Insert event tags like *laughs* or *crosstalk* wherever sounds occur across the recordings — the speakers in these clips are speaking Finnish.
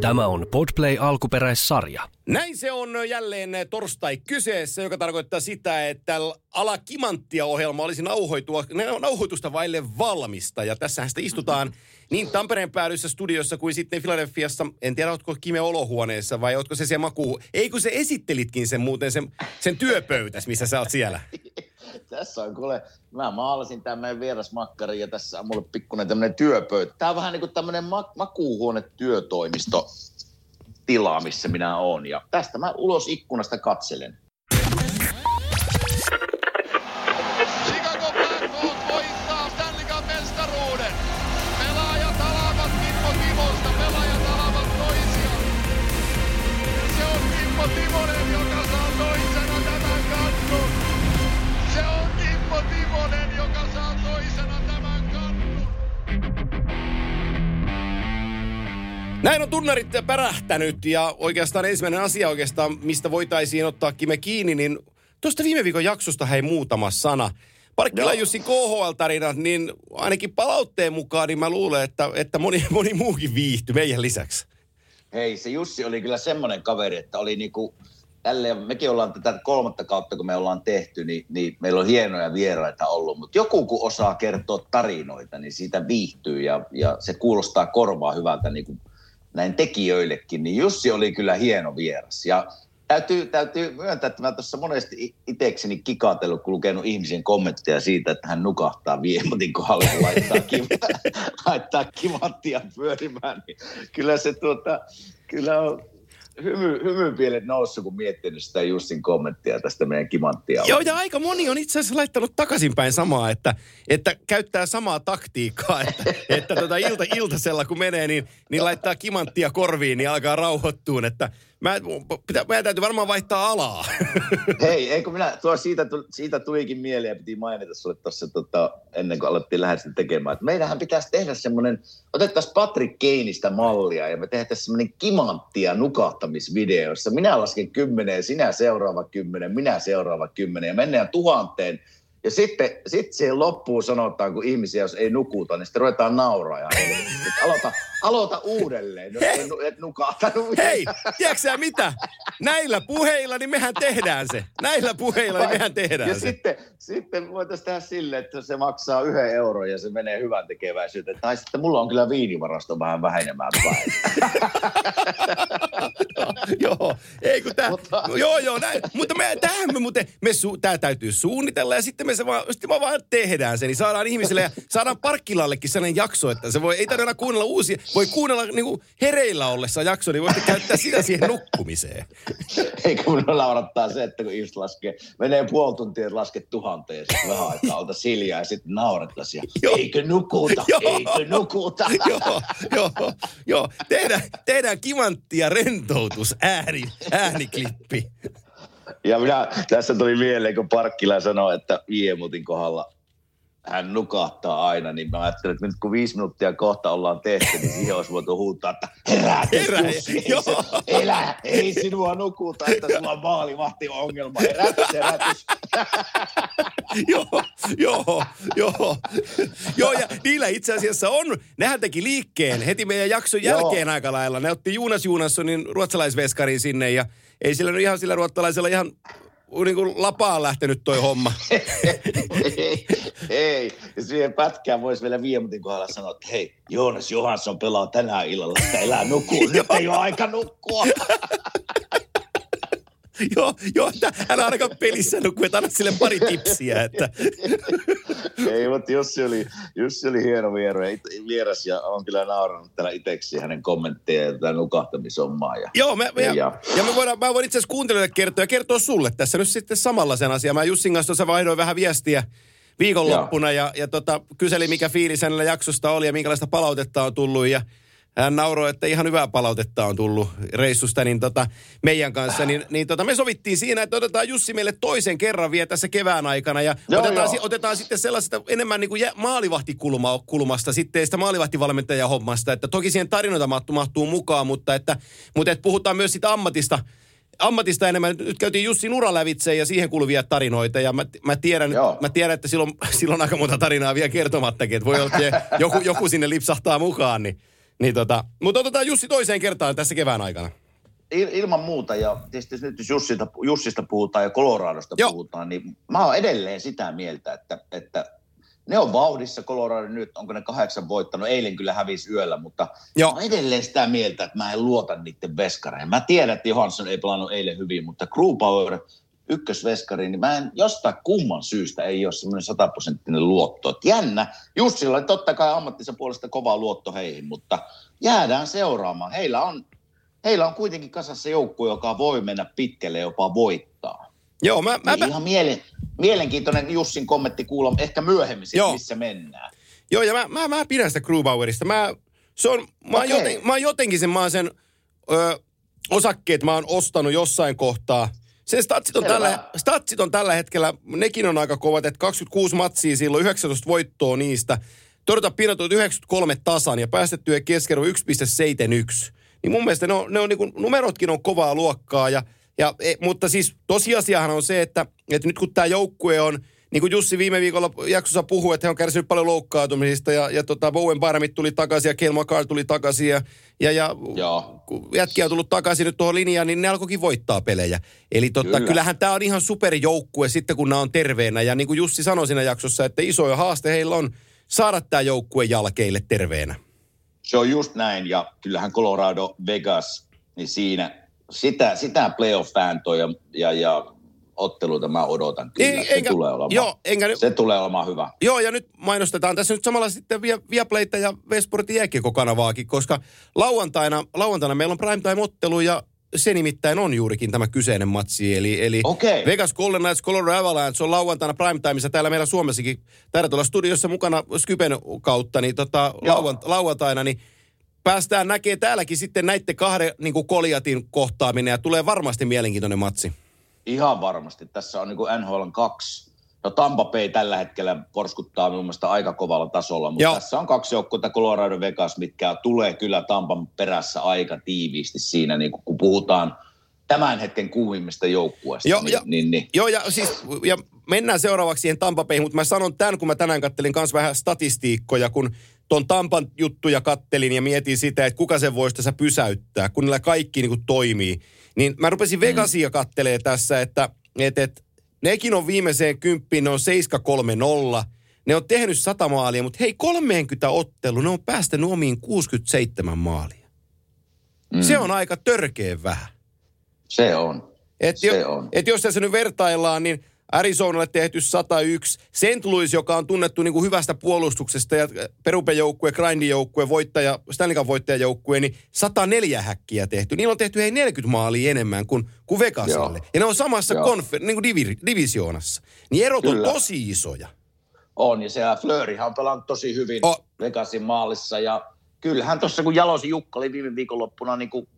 Tämä on Podplay alkuperäissarja. Näin se on jälleen torstai kyseessä, joka tarkoittaa sitä, että ala kimanttia ohjelma olisi nauhoitusta vaille valmista. Ja tässähän sitä istutaan niin Tampereen päädyssä studiossa kuin sitten Filadelfiassa. En tiedä, oletko Kime olohuoneessa vai oletko se se maku... Ei kun se esittelitkin sen muuten, sen, sen työpöytäs, missä sä oot siellä. *laughs* tässä on kuule, mä maalasin tämän meidän vierasmakkari ja tässä on mulle pikkuinen tämmöinen työpöytä. Tämä on vähän niin kuin tämmöinen ma- makuuhuone työtoimisto tila, missä minä oon. Ja tästä mä ulos ikkunasta katselen. Näin on tunnarit pärähtänyt ja oikeastaan ensimmäinen asia oikeastaan, mistä voitaisiin ottaa Kime kiinni, niin tuosta viime viikon jaksosta hei muutama sana. Parkkila Jussi KHL-tarinat, niin ainakin palautteen mukaan, niin mä luulen, että, että moni, moni muukin viihtyi meidän lisäksi. Hei, se Jussi oli kyllä semmoinen kaveri, että oli niinku, tälleen, mekin ollaan tätä kolmatta kautta, kun me ollaan tehty, niin, niin meillä on hienoja vieraita ollut, mutta joku kun osaa kertoa tarinoita, niin siitä viihtyy ja, ja se kuulostaa korvaa hyvältä niin kuin näin tekijöillekin, niin Jussi oli kyllä hieno vieras. Ja täytyy, täytyy myöntää, että mä tuossa monesti itsekseni kikatellut, kun lukenut ihmisen kommentteja siitä, että hän nukahtaa viemotin kohdalla ja laittaa, kiv- *laughs* laittaa kimattia pyörimään, niin kyllä se tuota, kyllä on hymy, hymypielet noussut, kun miettinyt sitä Jussin kommenttia tästä meidän kimanttia. Joo, ja aika moni on itse asiassa laittanut takaisinpäin samaa, että, että käyttää samaa taktiikkaa, että, *laughs* että tota ilta, iltasella kun menee, niin, niin laittaa kimanttia korviin, niin alkaa rauhoittua, että mä, pitä, meidän täytyy varmaan vaihtaa alaa. *laughs* Hei, eikö minä, tuo siitä, siitä tulikin mieleen piti mainita sulle tuossa tota, ennen kuin alettiin lähestyä tekemään, että meidänhän pitäisi tehdä semmoinen, otettaisiin Patrick Keinistä mallia ja me tehtäisiin semmoinen kimanttia nukahtamisvideo, jossa minä lasken kymmenen, sinä seuraava kymmenen, minä seuraava kymmenen ja mennään tuhanteen. Ja sitten sit siihen loppuun sanotaan, kun ihmisiä, jos ei nukuta, niin sitten ruvetaan nauraa. Ja aloita, aloita uudelleen, jos nu- et nukahtanut. Hei, tiedätkö sä mitä? Näillä puheilla niin mehän tehdään se. Näillä puheilla niin mehän tehdään ja se. sitten, sitten voitaisiin tehdä silleen, että se maksaa yhden euron ja se menee hyvän tekeväisyyteen. Tai sitten mulla on kyllä viinivarasto vähän vähenemään päin. *laughs* joo, ei kun tää, Mutta- joo joo, näin, mutta me, tämähän me muuten, me su, tää täytyy suunnitella ja sitten me se vaan, sitten me vaan tehdään se, niin saadaan ihmisille ja saadaan parkkilallekin sellainen jakso, että se voi, ei tarvitse aina kuunnella uusia, voi kuunnella niinku hereillä ollessa jakso, niin voitte käyttää sitä siihen nukkumiseen. Eikä mun naurattaa se, että kun ihmiset laskee, menee puoli tuntia, että lasket tuhanteen ja sitten vähän aikaa olta siljaa ja sitten naurettaisiin. Joo. Eikö nukuta, Joo. eikö nukuta. joo, joo, joo. Tehdään, tehdään kivantti ja rentoutus ääni, ääniklippi. Ja minä, tässä tuli mieleen, kun Parkkila sanoi, että Iemutin kohdalla hän nukahtaa aina, niin mä ajattelin, että nyt kun viisi minuuttia kohta ollaan tehty, niin siihen olisi voitu huutaa, että herää, *laughs* Herää, Jussi, ei, joo. se- elä, ei sinua nukuta, että sulla on maalivahti ongelma, herätys, herätys. *laughs* joo, joo, joo. joo, ja niillä itse asiassa on, nehän teki liikkeen heti meidän jakson Joo. jälkeen aika lailla. Ne otti Jonas Jonassonin ruotsalaisveskarin sinne ja ei sillä nyt ihan sillä ruotsalaisella ihan niin kuin lapaan lähtenyt toi homma. *laughs* ei, ei. Ja siihen pätkään voisi vielä Viemutin kohdalla sanoa, että hei, Joonas Johansson pelaa tänään illalla, että elää nukkuu, *laughs* nyt ei ole aika nukkua. *laughs* joo, joo, hän ainakaan pelissä nukkuu, että anna sille pari tipsiä, että Ei, mutta Jussi oli, Jussi oli hieno ja it- vieras ja on kyllä naurannut täällä itseksi hänen kommentteja ja tätä nukahtamisommaa. Ja, Joo, mä, ja, Ja- ja me voidaan, mä voin itse asiassa kuuntelijoille kertoa ja kertoa sulle tässä nyt sitten samalla sen asian. Mä Jussin kanssa tuossa vaihdoin vähän viestiä viikonloppuna ja, ja tota, kyseli, mikä fiilis hänellä jaksosta oli ja minkälaista palautetta on tullut ja hän nauroi, että ihan hyvää palautetta on tullut reissusta niin tota, meidän kanssa. Niin, niin tota, me sovittiin siinä, että otetaan Jussi meille toisen kerran vielä tässä kevään aikana. Ja Joo, otetaan, joo. si- otetaan sitten sellaista enemmän niin kuin jä- maalivahtikulmasta sitten sitä maalivahtivalmentajan hommasta. Että toki siihen tarinoita mahtuu, mahtuu mukaan, mutta että, mutta että puhutaan myös sitä ammatista, ammatista enemmän. Nyt käytiin Jussin ura lävitse ja siihen kuuluvia tarinoita. Ja mä, mä, tiedän, Joo. mä tiedän, että silloin, *laughs* silloin aika monta tarinaa vielä kertomattakin. Että voi olla, että joku, joku sinne lipsahtaa mukaan. Niin, Niin tota, mutta otetaan Jussi toiseen kertaan tässä kevään aikana. Il, ilman muuta, ja tietysti nyt jos Jussista, Jussista puhutaan ja Coloradosta Joo. puhutaan, niin mä oon edelleen sitä mieltä, että, että ne on vauhdissa Colorado nyt, onko ne kahdeksan voittanut, eilen kyllä hävisi yöllä, mutta Joo. mä oon edelleen sitä mieltä, että mä en luota niiden veskareihin. Mä tiedän, että Johansson ei pelannut eilen hyvin, mutta Power ykkösveskari, niin mä en jostain kumman syystä ei ole semmoinen sataprosenttinen luotto. Et jännä, Jussilla totta kai ammattinsa puolesta kova luotto heihin, mutta jäädään seuraamaan. Heillä on, heillä on kuitenkin kasassa joukkue, joka voi mennä pitkälle jopa voittaa. Joo, mä, mä, Niin mä, ihan miele, mielenkiintoinen Jussin kommentti kuulla ehkä myöhemmin, sit, Joo. missä mennään. joo, ja mä, mä, mä pidän sitä Grubauerista. Mä, se on, mä, Okei. joten, mä jotenkin sen, mä sen ö, osakkeet mä oon ostanut jossain kohtaa. Sen statsit on, Selvä. tällä, statsit on tällä hetkellä, nekin on aika kovat, että 26 matsia silloin, 19 voittoa niistä. Torjunta piinatut 93 tasan ja päästettyä keskiarvo 1,71. Niin mun mielestä ne on, ne on niin numerotkin on kovaa luokkaa. Ja, ja, e, mutta siis tosiasiahan on se, että, että nyt kun tämä joukkue on, niin kuin Jussi viime viikolla jaksossa puhui, että he on kärsinyt paljon loukkaantumisista ja, ja tota Bowen Barmit tuli takaisin ja Kel McCarr tuli takaisin ja, ja, ja Joo. kun jätkiä on tullut takaisin nyt tuohon linjaan, niin ne alkoikin voittaa pelejä. Eli totta, Kyllä. kyllähän tämä on ihan superjoukkue sitten, kun nämä on terveenä. Ja niin kuin Jussi sanoi siinä jaksossa, että isoja haaste heillä on saada tämä joukkue jalkeille terveenä. Se on just näin, ja kyllähän Colorado Vegas, niin siinä sitä, sitä playoff-vääntöä ja, ja, ja otteluita mä odotan kyllä. Ei, se, enkä- tulee olemaan, joo, enkä se tulee olemaan hyvä. Joo, ja nyt mainostetaan tässä nyt samalla sitten Via- Viaplayta ja Vesportin jääkiekko-kanavaakin, koska lauantaina, lauantaina meillä on primetime-ottelu ja se nimittäin on juurikin tämä kyseinen matsi. Eli, eli Okei. Vegas Golden Knights Colorado Avalanche on lauantaina primetimeissa täällä meillä Suomessakin. Täällä tuolla studiossa mukana Skypen kautta, niin tota, lauant, lauantaina, niin päästään näkee täälläkin sitten näiden kahden niin kuin Koliatin kohtaaminen ja tulee varmasti mielenkiintoinen matsi. Ihan varmasti. Tässä on niin kuin NHL on kaksi. No Tampa Bay tällä hetkellä porskuttaa mun mielestä aika kovalla tasolla, mutta Joo. tässä on kaksi joukkuetta, Colorado Vegas, mitkä tulee kyllä Tampan perässä aika tiiviisti siinä, niin kun puhutaan tämän hetken kuumimmista joukkueista. Joo, niin, ja- niin, niin. Joo, ja siis ja mennään seuraavaksi siihen Tampa Bayhin, mutta mä sanon tämän, kun mä tänään kattelin kanssa vähän statistiikkoja, kun ton Tampan juttuja kattelin ja mietin sitä, että kuka sen voisi tässä pysäyttää, kun niillä kaikki niin kuin toimii. Niin mä rupesin Vegasia kattelee tässä, että et, et, nekin on viimeiseen kymppiin, ne on 7-3-0. Ne on tehnyt 100 maalia, mutta hei 30 ottelu, ne on päästänyt omiin 67 maalia. Mm. Se on aika törkeä vähän. Se on. Et Se jo, on. Et jos tässä nyt vertaillaan, niin Arizonalle tehty 101. St. Louis, joka on tunnettu niin kuin hyvästä puolustuksesta ja perupejoukkue, grindijoukkue, voittaja, Stanley Cup voittajajoukkue, niin 104 häkkiä tehty. Niillä on tehty hei 40 maalia enemmän kuin, kuin Vegasille. Joo. Ja ne on samassa konfer- niin kuin divi- divisioonassa. Niin erot Kyllä. on tosi isoja. On, ja se Flöörihän on pelannut tosi hyvin oh. Vegasin maalissa, ja kyllähän tuossa kun Jalosi Jukka oli viime viikonloppuna niin kuin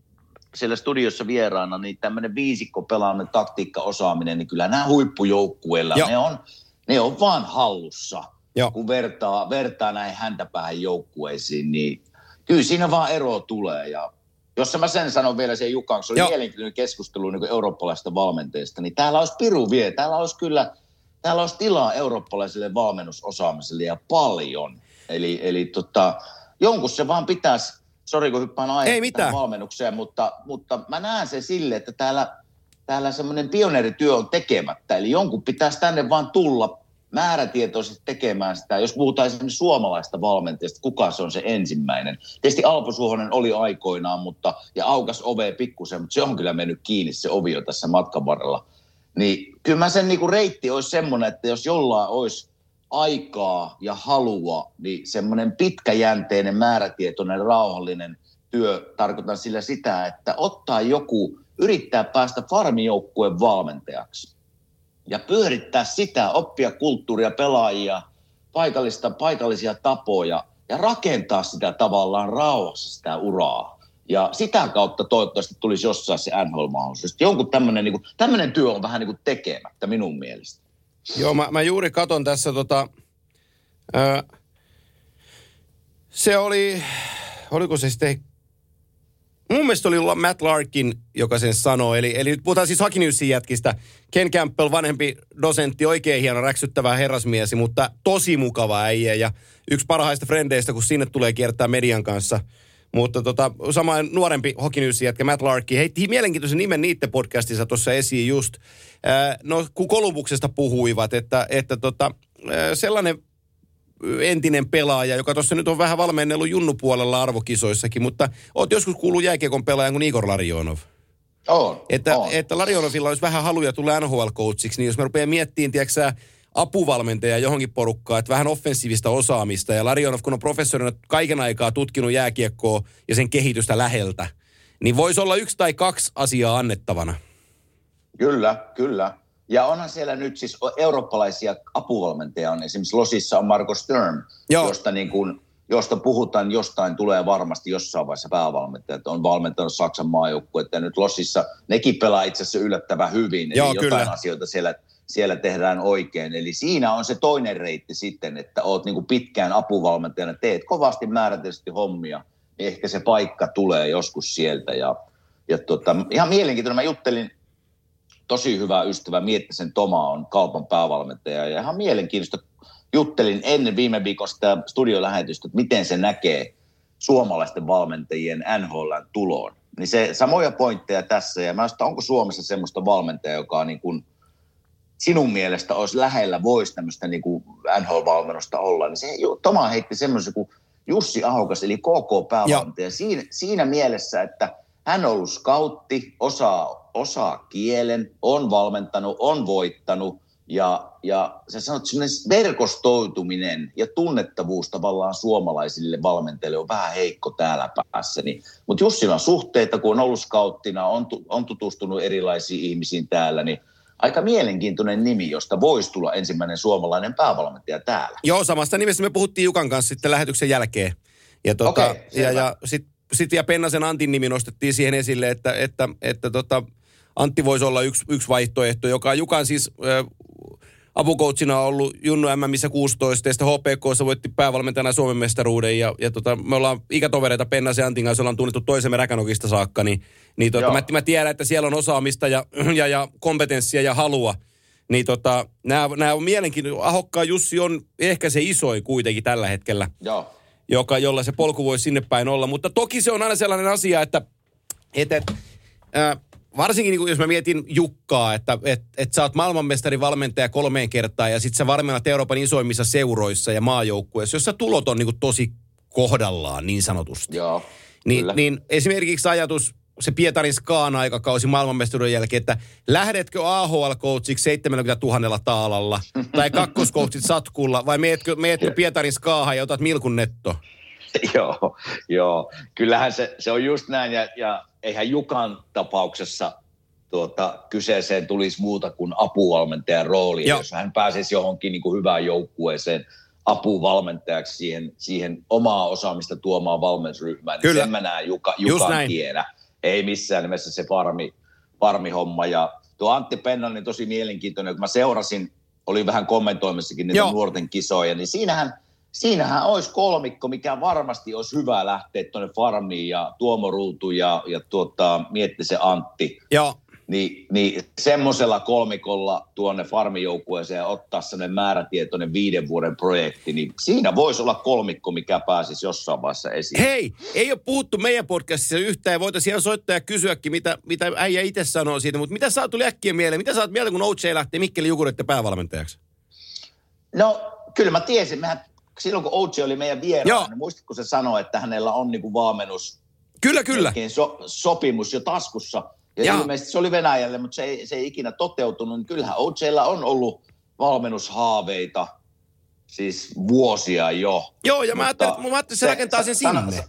siellä studiossa vieraana, niin tämmöinen viisikko pelaaminen, taktiikka, osaaminen, niin kyllä nämä huippujoukkueilla, ne on, ne on vaan hallussa. Joo. Kun vertaa, vertaa näihin häntäpäähän joukkueisiin, niin kyllä siinä vaan ero tulee. Ja jos mä sen sanon vielä sen Jukan, se oli Joo. mielenkiintoinen keskustelu niin eurooppalaisesta valmenteesta, niin täällä olisi piru vie, täällä olisi kyllä, täällä olisi tilaa eurooppalaiselle valmennusosaamiselle ja paljon. Eli, eli tota, jonkun se vaan pitäisi, sori kun hyppään tähän valmennukseen, mutta, mutta mä näen sen sille, että täällä, täällä semmoinen pioneerityö on tekemättä. Eli jonkun pitäisi tänne vaan tulla määrätietoisesti tekemään sitä. Jos puhutaan esimerkiksi suomalaista valmentajasta, kuka se on se ensimmäinen? Tietysti Alpo Suhonen oli aikoinaan, mutta, ja aukas ove pikkusen, mutta se on kyllä mennyt kiinni se ovi jo tässä matkan varrella. Niin kyllä mä sen niinku reitti olisi semmoinen, että jos jollain olisi aikaa ja halua, niin semmoinen pitkäjänteinen, määrätietoinen, rauhallinen työ, tarkoitan sillä sitä, että ottaa joku, yrittää päästä farmijoukkueen valmentajaksi ja pyörittää sitä, oppia kulttuuria, pelaajia, paikallista, paikallisia tapoja ja rakentaa sitä tavallaan rauhassa sitä uraa. Ja sitä kautta toivottavasti tulisi jossain se NHL-mahdollisuus. Jonkun tämmöinen niin tämmöinen työ on vähän niin kuin tekemättä minun mielestä. Joo, mä, mä juuri katon tässä tota... Ää, se oli... Oliko se sitten... Mun mielestä oli Matt Larkin, joka sen sanoi. Eli, eli nyt puhutaan siis Hakinyssin jätkistä. Ken Campbell, vanhempi dosentti, oikein hieno, räksyttävä herrasmiesi, mutta tosi mukava äijä. Ja yksi parhaista frendeistä, kun sinne tulee kiertää median kanssa Mutta tota, sama nuorempi hokinyysi jätkä Matt Larkki heitti mielenkiintoisen nimen niiden podcastissa tuossa esiin just. No, kun Kolumbuksesta puhuivat, että, että tota, sellainen entinen pelaaja, joka tuossa nyt on vähän valmennellut junnupuolella arvokisoissakin, mutta oot joskus kuullut jääkiekon pelaajan kuin Igor Larionov. On, Että, on. että Larionovilla olisi vähän haluja tulla NHL-coachiksi, niin jos me rupeaa miettimään, tiedätkö apuvalmentaja johonkin porukkaan, että vähän offensiivista osaamista. Ja Larionov, kun on professorina kaiken aikaa tutkinut jääkiekkoa ja sen kehitystä läheltä, niin voisi olla yksi tai kaksi asiaa annettavana. Kyllä, kyllä. Ja onhan siellä nyt siis eurooppalaisia apuvalmentajia on. Esimerkiksi Losissa on Marco Stern, Joo. josta, niin kuin, josta puhutaan, jostain tulee varmasti jossain vaiheessa päävalmentaja. Että on valmentanut Saksan maajoukkuetta ja nyt Losissa nekin pelaa itse asiassa yllättävän hyvin. Eli Joo, jotain kyllä. asioita siellä, siellä tehdään oikein. Eli siinä on se toinen reitti sitten, että oot niin kuin pitkään apuvalmentajana, teet kovasti määrätisesti hommia, niin ehkä se paikka tulee joskus sieltä. Ja, ja tota, ihan mielenkiintoinen. Mä juttelin tosi hyvä ystävä Miettisen Toma on kaupan päävalmentaja ja ihan mielenkiintoista juttelin ennen viime viikon sitä studiolähetystä, että miten se näkee suomalaisten valmentajien NHLn tuloon. Niin se samoja pointteja tässä ja mä että onko Suomessa semmoista valmentajaa, joka on niin kuin sinun mielestä olisi lähellä, voisi tämmöistä niin kuin NHL-valmennusta olla, niin se Toma heitti semmoisen kuin Jussi Ahokas, eli KK-päävalmentaja, siinä, siinä mielessä, että hän on ollut skautti, osaa, osaa kielen, on valmentanut, on voittanut, ja, ja sä sanot, semmoinen verkostoituminen ja tunnettavuus tavallaan suomalaisille valmentajille on vähän heikko täällä päässä. Niin, mutta Jussilla on suhteita, kun on ollut skauttina, on, on tutustunut erilaisiin ihmisiin täällä, niin aika mielenkiintoinen nimi, josta voisi tulla ensimmäinen suomalainen päävalmentaja täällä. Joo, samasta nimessä me puhuttiin Jukan kanssa sitten lähetyksen jälkeen. Ja, tota, Okei, ja, ja sitten sit ja Pennasen Antin nimi nostettiin siihen esille, että, että, että tota, Antti voisi olla yksi, yksi vaihtoehto, joka Jukan siis äh, apukoutsina on ollut Junnu MMissä 16 ja sitten HPKssa voitti päävalmentajana Suomen mestaruuden ja, ja tota, me ollaan ikätovereita Pennasen ja Antin kanssa, ollaan tunnettu toisemme Räkänokista saakka, niin, niin tota, mä, mä, tiedän, että siellä on osaamista ja, ja, ja kompetenssia ja halua. Niin tota, nämä, on mielenkiintoista. Ahokkaan Jussi on ehkä se isoin kuitenkin tällä hetkellä Joo. joka, jolla se polku voi sinne päin olla. Mutta toki se on aina sellainen asia, että, että, että äh, varsinkin niin kuin jos mä mietin Jukkaa, että et, et sä oot maailmanmestari valmentaja kolmeen kertaan ja sit sä varmennat Euroopan isoimmissa seuroissa ja maajoukkueissa, jossa tulot on niin kuin tosi kohdallaan niin sanotusti. Joo. Niin, Kyllä. niin esimerkiksi ajatus, se Pietarin Skaan aikakausi maailmanmestaruuden jälkeen, että lähdetkö AHL-coachiksi 70 000 taalalla tai kakkoskoutsit *laughs* satkulla vai meetkö, meetkö Pietarin Skaahan ja otat Milkun netto? *laughs* joo, joo. Kyllähän se, se on just näin, ja, ja eihän Jukan tapauksessa tuota, kyseeseen tulisi muuta kuin apuvalmentajan rooli. Joo. Jos hän pääsisi johonkin niin kuin hyvään joukkueeseen apuvalmentajaksi siihen, siihen omaa osaamista tuomaan valmennusryhmään, niin Kyllä. sen mä näen Juka, Jukan tienä. Ei missään nimessä se farmi, farmihomma. Ja tuo Antti Pennanen niin tosi mielenkiintoinen, kun mä seurasin, oli vähän kommentoimissakin niitä Joo. nuorten kisoja, niin siinähän, siinähän olisi kolmikko, mikä varmasti olisi hyvä lähteä tuonne farmiin ja Tuomo Ruutu ja, ja tuota, mietti se Antti. Joo, Niin, niin semmoisella kolmikolla tuonne farmijoukkueeseen ja ottaa sellainen määrätietoinen viiden vuoden projekti, niin siinä voisi olla kolmikko, mikä pääsisi jossain vaiheessa esiin. Hei, ei ole puhuttu meidän podcastissa yhtään ja voitaisiin ihan soittaa ja kysyäkin, mitä, mitä äijä itse sanoo siitä, mutta mitä sä tuli äkkiä mieleen? Mitä sä oot mieltä, kun OJ lähtee Mikkeli Jukureiden päävalmentajaksi? No kyllä mä tiesin, mehän silloin kun Ouchi oli meidän Joo. vieraana, niin muistatko se sanoi, että hänellä on niinku valmennus Kyllä, kyllä. melkein so, sopimus jo taskussa. Ja Joo. ilmeisesti se oli Venäjälle, mutta se ei, se ei ikinä toteutunut. Niin kyllähän OJlla on ollut valmennushaaveita siis vuosia jo. Joo, ja mä Mutta mä ajattelin, että se rakentaa sen sinne.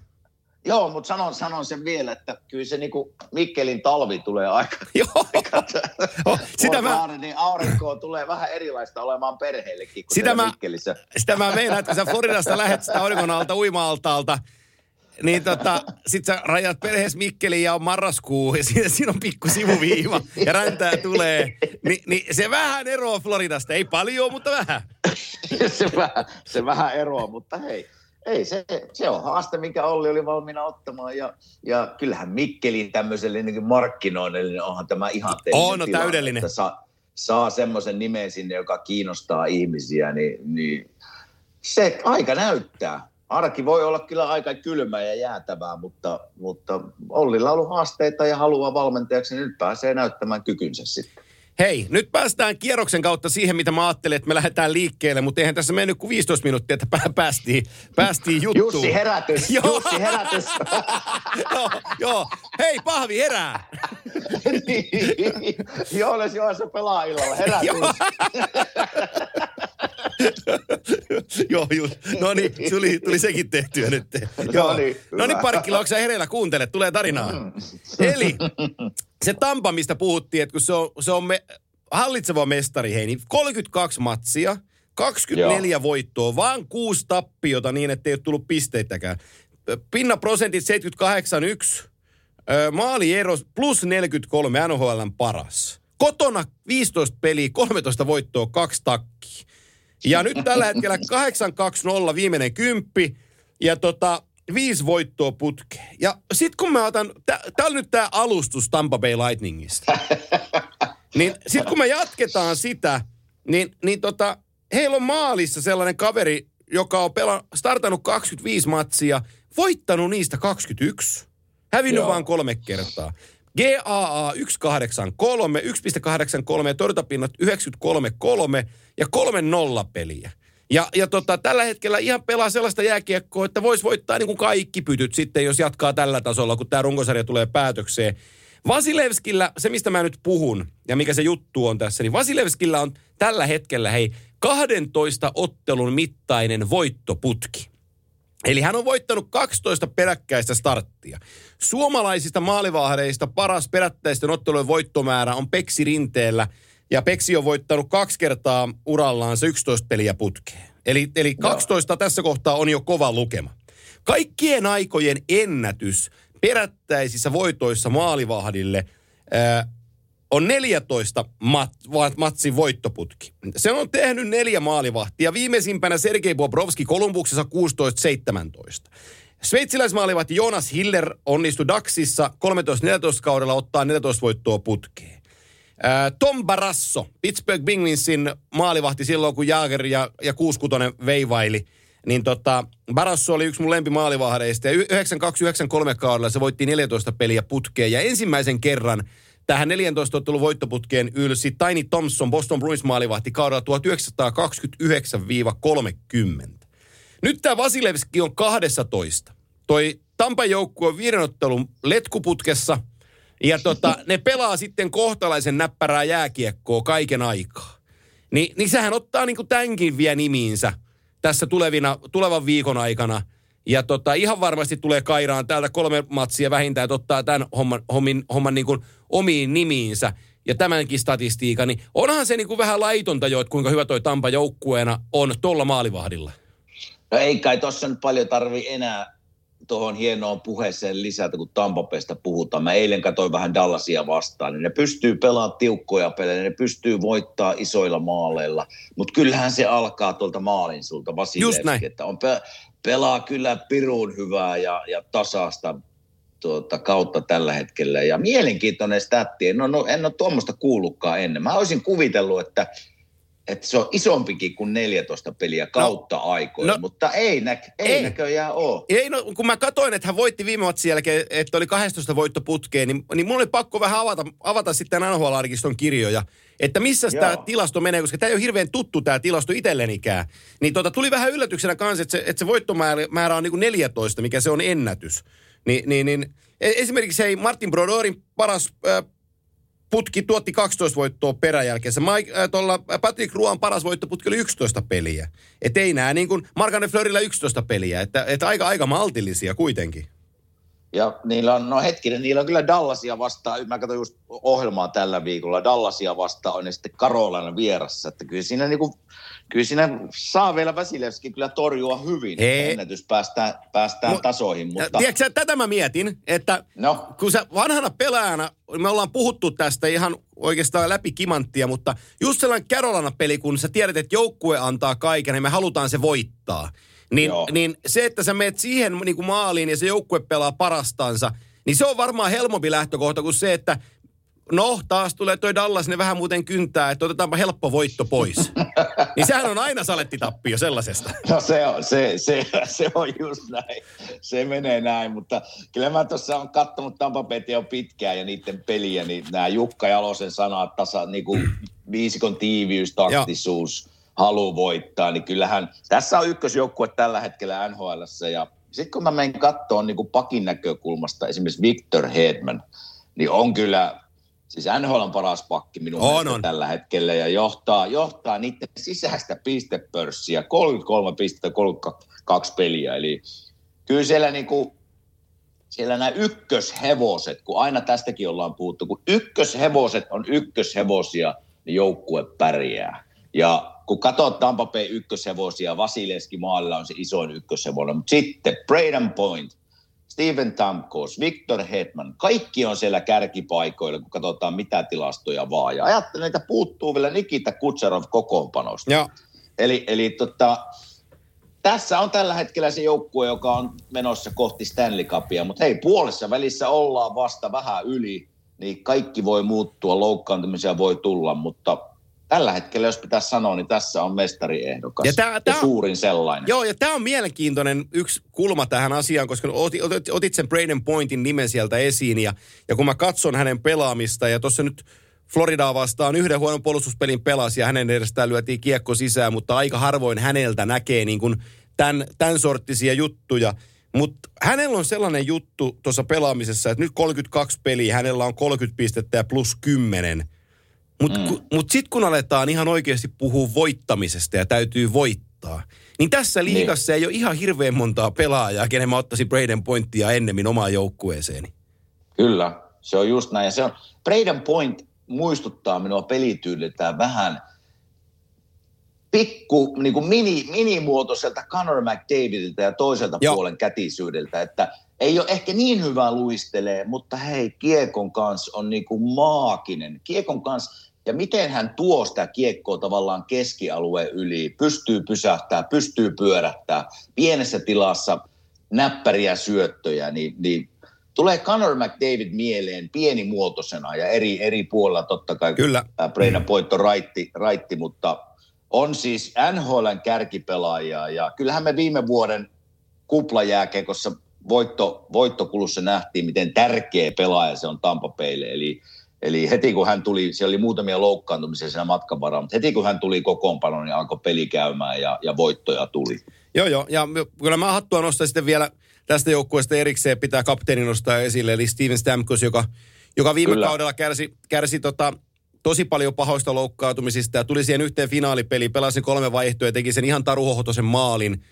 Joo, mutta sanon, sanon sen vielä, että kyllä se niinku Mikkelin talvi tulee aika... *laughs* Joo, *laughs* *laughs* Oh, sitä mä, Sitä niin aurinkoa tulee vähän erilaista olemaan perheellekin kuin Sitä mä- Mikkelissä. sitä mä meinaan, että kun sä Floridasta lähet sitä auringon alta uima-altaalta, niin tota, sit sä rajat perhees Mikkeliin ja on marraskuu ja siinä, siinä on pikku sivuviiva ja räntää tulee. Ni, niin se vähän eroaa Floridasta, ei paljon, mutta vähän. se, vähän, se vähän eroaa, mutta hei, ei se, se on haaste, minkä Olli oli valmiina ottamaan. Ja, ja kyllähän Mikkelin tämmöiselle niin markkinoinnille niin onhan tämä ihan On, no täydellinen. Että saa, saa semmoisen nimen sinne, joka kiinnostaa ihmisiä, niin, niin se aika näyttää. arki voi olla kyllä aika kylmä ja jäätävää, mutta, mutta Ollilla on ollut haasteita ja haluaa valmentajaksi, niin nyt pääsee näyttämään kykynsä sitten. Hei, nyt päästään kierroksen kautta siihen, mitä mä ajattelin, että me lähdetään liikkeelle, mutta eihän tässä mennyt kuin 15 minuuttia, että pää- päästiin, päästiin juttuun. Jussi herätys, Joo. Jussi herätys. *laughs* joo, joo. Hei, pahvi, herää! niin. Joonas Joensa pelaa illalla, herätys. Joo. Joo, just. No niin, tuli, tuli sekin tehtyä nyt. Joo. niin, no niin, hyvä. Parkkila, onko sä hereillä? Kuuntele, tulee tarinaa. Eli se Tampa, mistä puhuttiin, että kun se on, se on me, hallitseva mestari, hei, niin 32 matsia, 24 Joo. voittoa, vaan kuusi tappiota niin, että ei ole tullut pisteitäkään. Pinnaprosentit 78,1, ö, maaliero plus 43, NHLn paras. Kotona 15 peliä, 13 voittoa, kaksi takkia. Ja nyt tällä hetkellä 8-2-0 viimeinen kymppi ja tota, viisi voittoa putkeen. Ja sit kun mä otan, tää on nyt tää alustus Tampa Bay Lightningista. *laughs* niin sit kun me jatketaan sitä, niin, niin tota, heillä on maalissa sellainen kaveri, joka on pela, startannut 25 matsia, voittanut niistä 21. Hävinnyt Joo. vaan kolme kertaa. GAA 183, 1,83 ja torjuntapinnat 93,3 ja 3-0 peliä. Ja, ja tota, tällä hetkellä ihan pelaa sellaista jääkiekkoa, että voisi voittaa niin kuin kaikki pytyt sitten, jos jatkaa tällä tasolla, kun tämä runkosarja tulee päätökseen. Vasilevskillä, se mistä mä nyt puhun ja mikä se juttu on tässä, niin Vasilevskillä on tällä hetkellä, hei, 12 ottelun mittainen voittoputki. Eli hän on voittanut 12 peräkkäistä starttia. Suomalaisista maalivahdeista paras perättäisten ottelujen voittomäärä on Peksi Rinteellä. Ja Peksi on voittanut kaksi kertaa urallaan se 11 peliä putkeen. Eli, eli 12 tässä kohtaa on jo kova lukema. Kaikkien aikojen ennätys perättäisissä voitoissa maalivahdille ää, on 14 mat, matsin voittoputki. Se on tehnyt neljä maalivahtia. Viimeisimpänä Sergei Bobrovski Kolumbuksessa 16-17. Sveitsiläismaalivahti Jonas Hiller onnistui Daxissa 13-14 kaudella ottaa 14 voittoa putkeen. Tom Barasso, Pittsburgh Penguinsin maalivahti silloin, kun Jaager ja, ja 66 veivaili. Niin tota, Barasso oli yksi mun lempimaalivahdeista. Ja y- 92-93 kaudella se voitti 14 peliä putkeen. Ja ensimmäisen kerran tähän 14 ottelun voittoputkeen ylsi Tiny Thompson, Boston Bruins maalivahti kaudella 1929-30. Nyt tämä Vasilevski on 12. Toi Tampan joukkue on viiden ottelun letkuputkessa. Ja tota, ne pelaa sitten kohtalaisen näppärää jääkiekkoa kaiken aikaa. Ni, niin sehän ottaa niinku tämänkin vie nimiinsä tässä tulevina, tulevan viikon aikana. Ja tota, ihan varmasti tulee kairaan täältä kolme matsia vähintään, että ottaa tämän homman, hommin, homman niin omiin nimiinsä ja tämänkin statistiikan, niin onhan se niin kuin vähän laitonta jo, että kuinka hyvä toi Tampa joukkueena on tuolla maalivahdilla. No ei kai tuossa nyt paljon tarvi enää tuohon hienoon puheeseen lisätä, kun Tampapesta puhutaan. Mä eilen katsoin vähän Dallasia vastaan, niin ne pystyy pelaamaan tiukkoja pelejä, ne pystyy voittaa isoilla maaleilla, mutta kyllähän se alkaa tuolta maalin sulta. Vasilevski, että on pe- pelaa kyllä pirun hyvää ja, ja tasasta tuota, kautta tällä hetkellä. Ja mielenkiintoinen statti, en ole, en ole tuommoista kuullutkaan ennen. Mä olisin kuvitellut, että että se on isompikin kuin 14 peliä kautta no, aikoina, no- no, mutta ei, nä, ei, Ei. näköjään ole. Ei, no, kun mä katsoin, että hän voitti viime matsin jälkeen, että oli 12 voittoputkeen, niin, niin mun oli pakko vähän avata, avata sitten NHL-arkiston kirjoja, että missä tämä tilasto menee, koska tämä ei ole hirveän tuttu tämä tilasto itsellenikään. Niin tota, tuli vähän yllätyksenä kanssa, että se, että se voittomäärä määrä on niin kuin 14, mikä se on ennätys. Ni, niin, niin, e- esimerkiksi hei, Martin Brodorin paras äh, putki tuotti 12 voittoa peräjälkeensä. Äh, tuolla Patrick Ruan paras voittoputki oli 11 peliä. Et ei nää niin kuin Markane Flörillä 11 peliä. Että, että aika, aika maltillisia kuitenkin. Ja niillä on, no hetkinen, niillä on kyllä Dallasia vastaan, mä katson just ohjelmaa tällä viikolla, Dallasia vastaan on ja sitten Karolana vierassa, että kyllä siinä, niinku, kyllä siinä saa vielä Vasilevski kyllä torjua hyvin, Hei. että ennätys päästään, päästään Mu- tasoihin, Mutta... mutta Tiedätkö, tätä mä mietin, että no, kun sä vanhana pelaajana, me ollaan puhuttu tästä ihan oikeastaan läpi kimanttia, mutta just sellainen Carolina-peli, kun sä tiedät, että joukkue antaa kaiken ja me halutaan se voittaa. Niin, Joo. niin se, että sä meet siihen niin kuin maaliin ja se joukkue pelaa parastansa, niin se on varmaan helpompi lähtökohta kuin se, että no taas tulee toi Dallas, ne vähän muuten kyntää, että otetaanpa helppo voitto pois. *laughs* niin sehän on aina salettitappio sellaisesta. No se on, se, se, se on just näin. Se menee näin, mutta kyllä mä tuossa on katsonut Tampa Baytia jo pitkään ja niiden peliä, niin nämä Jukka Jalosen sanat, tasa, niin kuin viisikon tiiviys, taktisuus, halu voittaa, niin kyllähän tässä on ykkösjoukkue tällä hetkellä NHL ja sitten kun mä menen katsomaan niin pakin näkökulmasta esimerkiksi Victor Hedman, niin on kyllä, siis NHL on paras pakki minun on, mielestä on. tällä hetkellä ja johtaa, johtaa niiden sisäistä pistepörssiä, 33 pistettä, 32 peliä, eli kyllä siellä niin kuin, siellä nämä ykköshevoset, kun aina tästäkin ollaan puhuttu, kun ykköshevoset on ykköshevosia, niin joukkue pärjää. Ja kun katsot Tampa Bay ykköshevosia, Vasileski maalla on se isoin ykköshevonen, mutta sitten Braden Point, Steven Tamkos, Victor Hetman, kaikki on siellä kärkipaikoilla, kun katsotaan mitä tilastoja vaan. Ja ajattelen, että puuttuu vielä Nikita Kutserov kokoonpanosta. Ja. Eli, eli tota, tässä on tällä hetkellä se joukkue, joka on menossa kohti Stanley Cupia, mutta hei, puolessa välissä ollaan vasta vähän yli, niin kaikki voi muuttua, loukkaantumisia voi tulla, mutta tällä hetkellä, jos pitäisi sanoa, niin tässä on mestariehdokas ja, tää, tää, ja suurin sellainen. Joo, ja tämä on mielenkiintoinen yksi kulma tähän asiaan, koska otit, otit, otit sen Braden Pointin nimen sieltä esiin, ja, ja kun mä katson hänen pelaamista, ja tuossa nyt Floridaa vastaan yhden huonon puolustuspelin pelasi, ja hänen edestään lyötiin kiekko sisään, mutta aika harvoin häneltä näkee niin kuin tämän, tämän sorttisia juttuja. Mutta hänellä on sellainen juttu tuossa pelaamisessa, että nyt 32 peliä, hänellä on 30 pistettä ja plus 10 – mutta mm. mut sitten kun aletaan ihan oikeasti puhua voittamisesta ja täytyy voittaa, niin tässä niin. liigassa niin. ei ole ihan hirveän montaa pelaajaa, kenen mä ottaisin Braden Pointtia ennemmin omaan joukkueeseeni. Kyllä, se on just näin. Se on, Braden Point muistuttaa minua pelityyliltään vähän pikku niin kuin mini, minimuotoiselta Conor McDavidilta ja toiselta Joo. puolen kätisyydeltä, että ei ole ehkä niin hyvä luistelee, mutta hei, Kiekon kanssa on niin kuin maakinen. Kiekon kanssa ja miten hän tuo sitä kiekkoa tavallaan keskialueen yli, pystyy pysähtää, pystyy pyörähtää, pienessä tilassa näppäriä syöttöjä, niin, niin tulee Conor McDavid mieleen pienimuotoisena ja eri, eri puolilla totta kai Kyllä. Breina Poitto raitti, raitti, mutta on siis NHLn kärkipelaaja ja kyllähän me viime vuoden kuplajääkekossa voitto, voittokulussa nähtiin, miten tärkeä pelaaja se on Tampa Baylle. Eli, eli heti kun hän tuli, siellä oli muutamia loukkaantumisia siinä matkan varrella, mutta heti kun hän tuli kokoonpanoon, niin alkoi peli käymään ja, ja voittoja tuli. Joo, joo. Ja kyllä mä hattua nostan sitten vielä tästä joukkueesta erikseen pitää kapteeni nostaa esille, eli Steven Stamkos, joka, joka viime kyllä. kaudella kärsi, kärsi tota, tosi paljon pahoista loukkaantumisista ja tuli siihen yhteen finaalipeliin, pelasi kolme vaihtoa ja teki sen ihan taruhohtoisen maalin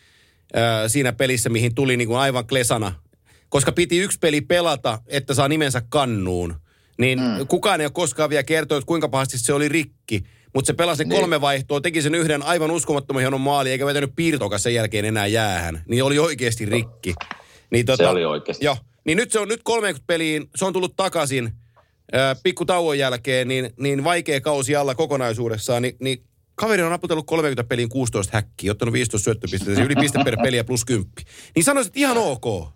siinä pelissä, mihin tuli niin kuin aivan klesana. Koska piti yksi peli pelata, että saa nimensä kannuun. Niin mm. kukaan ei ole koskaan vielä kertonut, kuinka pahasti se oli rikki. Mutta se pelasi niin. kolme vaihtoa, teki sen yhden aivan uskomattoman hienon maali, eikä vetänyt piirtokas sen jälkeen enää jäähän. Niin oli oikeasti rikki. Niin, tota, se oli oikeasti. Joo. Niin nyt se on nyt 30 peliin, se on tullut takaisin pikku tauon jälkeen, niin, niin vaikea kausi alla kokonaisuudessaan, niin, niin kaveri on aputellut 30 peliin 16 häkkiä, ottanut 15 syöttöpistettä, yli piste per peliä plus 10. Niin sanoisit, että ihan ok.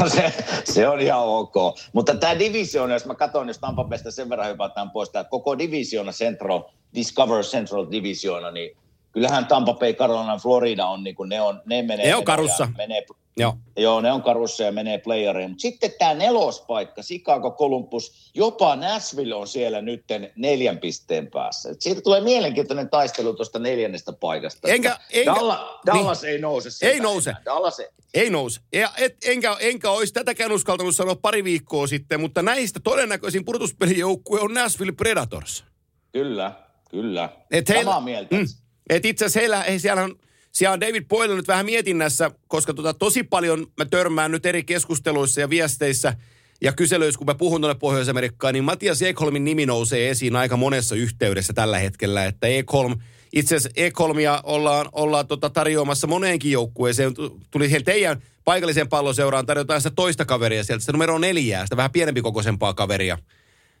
No *laughs* se, se on ihan ok. Mutta tämä divisioona, jos mä katson, jos Tampa Baysta sen verran hypätään pois, tämä koko divisioona Central, Discover Central Divisioona, niin kyllähän Tampa Bay, Carolina, Florida on, niin kuin ne, on, ne menee... Ne on karussa. Menee, Joo. Joo, ne on karussa ja menee playeriin. Mutta sitten tämä nelospaikka, Chicago, Columbus, jopa Nashville on siellä nyt neljän pisteen päässä. Et siitä tulee mielenkiintoinen taistelu tuosta neljännestä paikasta. Enkä, enkä, Dalla, Dallas niin, ei nouse. Ei nouse. Dallas ei. ei nouse. Ja et, enkä, enkä olisi tätäkään uskaltanut sanoa pari viikkoa sitten, mutta näistä todennäköisin purtuspelijoukkue on Nashville Predators. Kyllä, kyllä. Et heillä, Samaa mieltä. Mm, et itse asiassa heillä, siellä on siellä on David Boyle nyt vähän mietinnässä, koska tota, tosi paljon mä törmään nyt eri keskusteluissa ja viesteissä ja kyselyissä, kun mä puhun tuonne Pohjois-Amerikkaan, niin Matias Ekholmin nimi nousee esiin aika monessa yhteydessä tällä hetkellä, että Ekholm, itse asiassa Ekholmia ollaan, ollaan tota tarjoamassa moneenkin joukkueeseen. Tuli siellä teidän paikalliseen palloseuraan tarjotaan sitä toista kaveria sieltä, sitä numero neljää, sitä vähän pienempi kokoisempaa kaveria.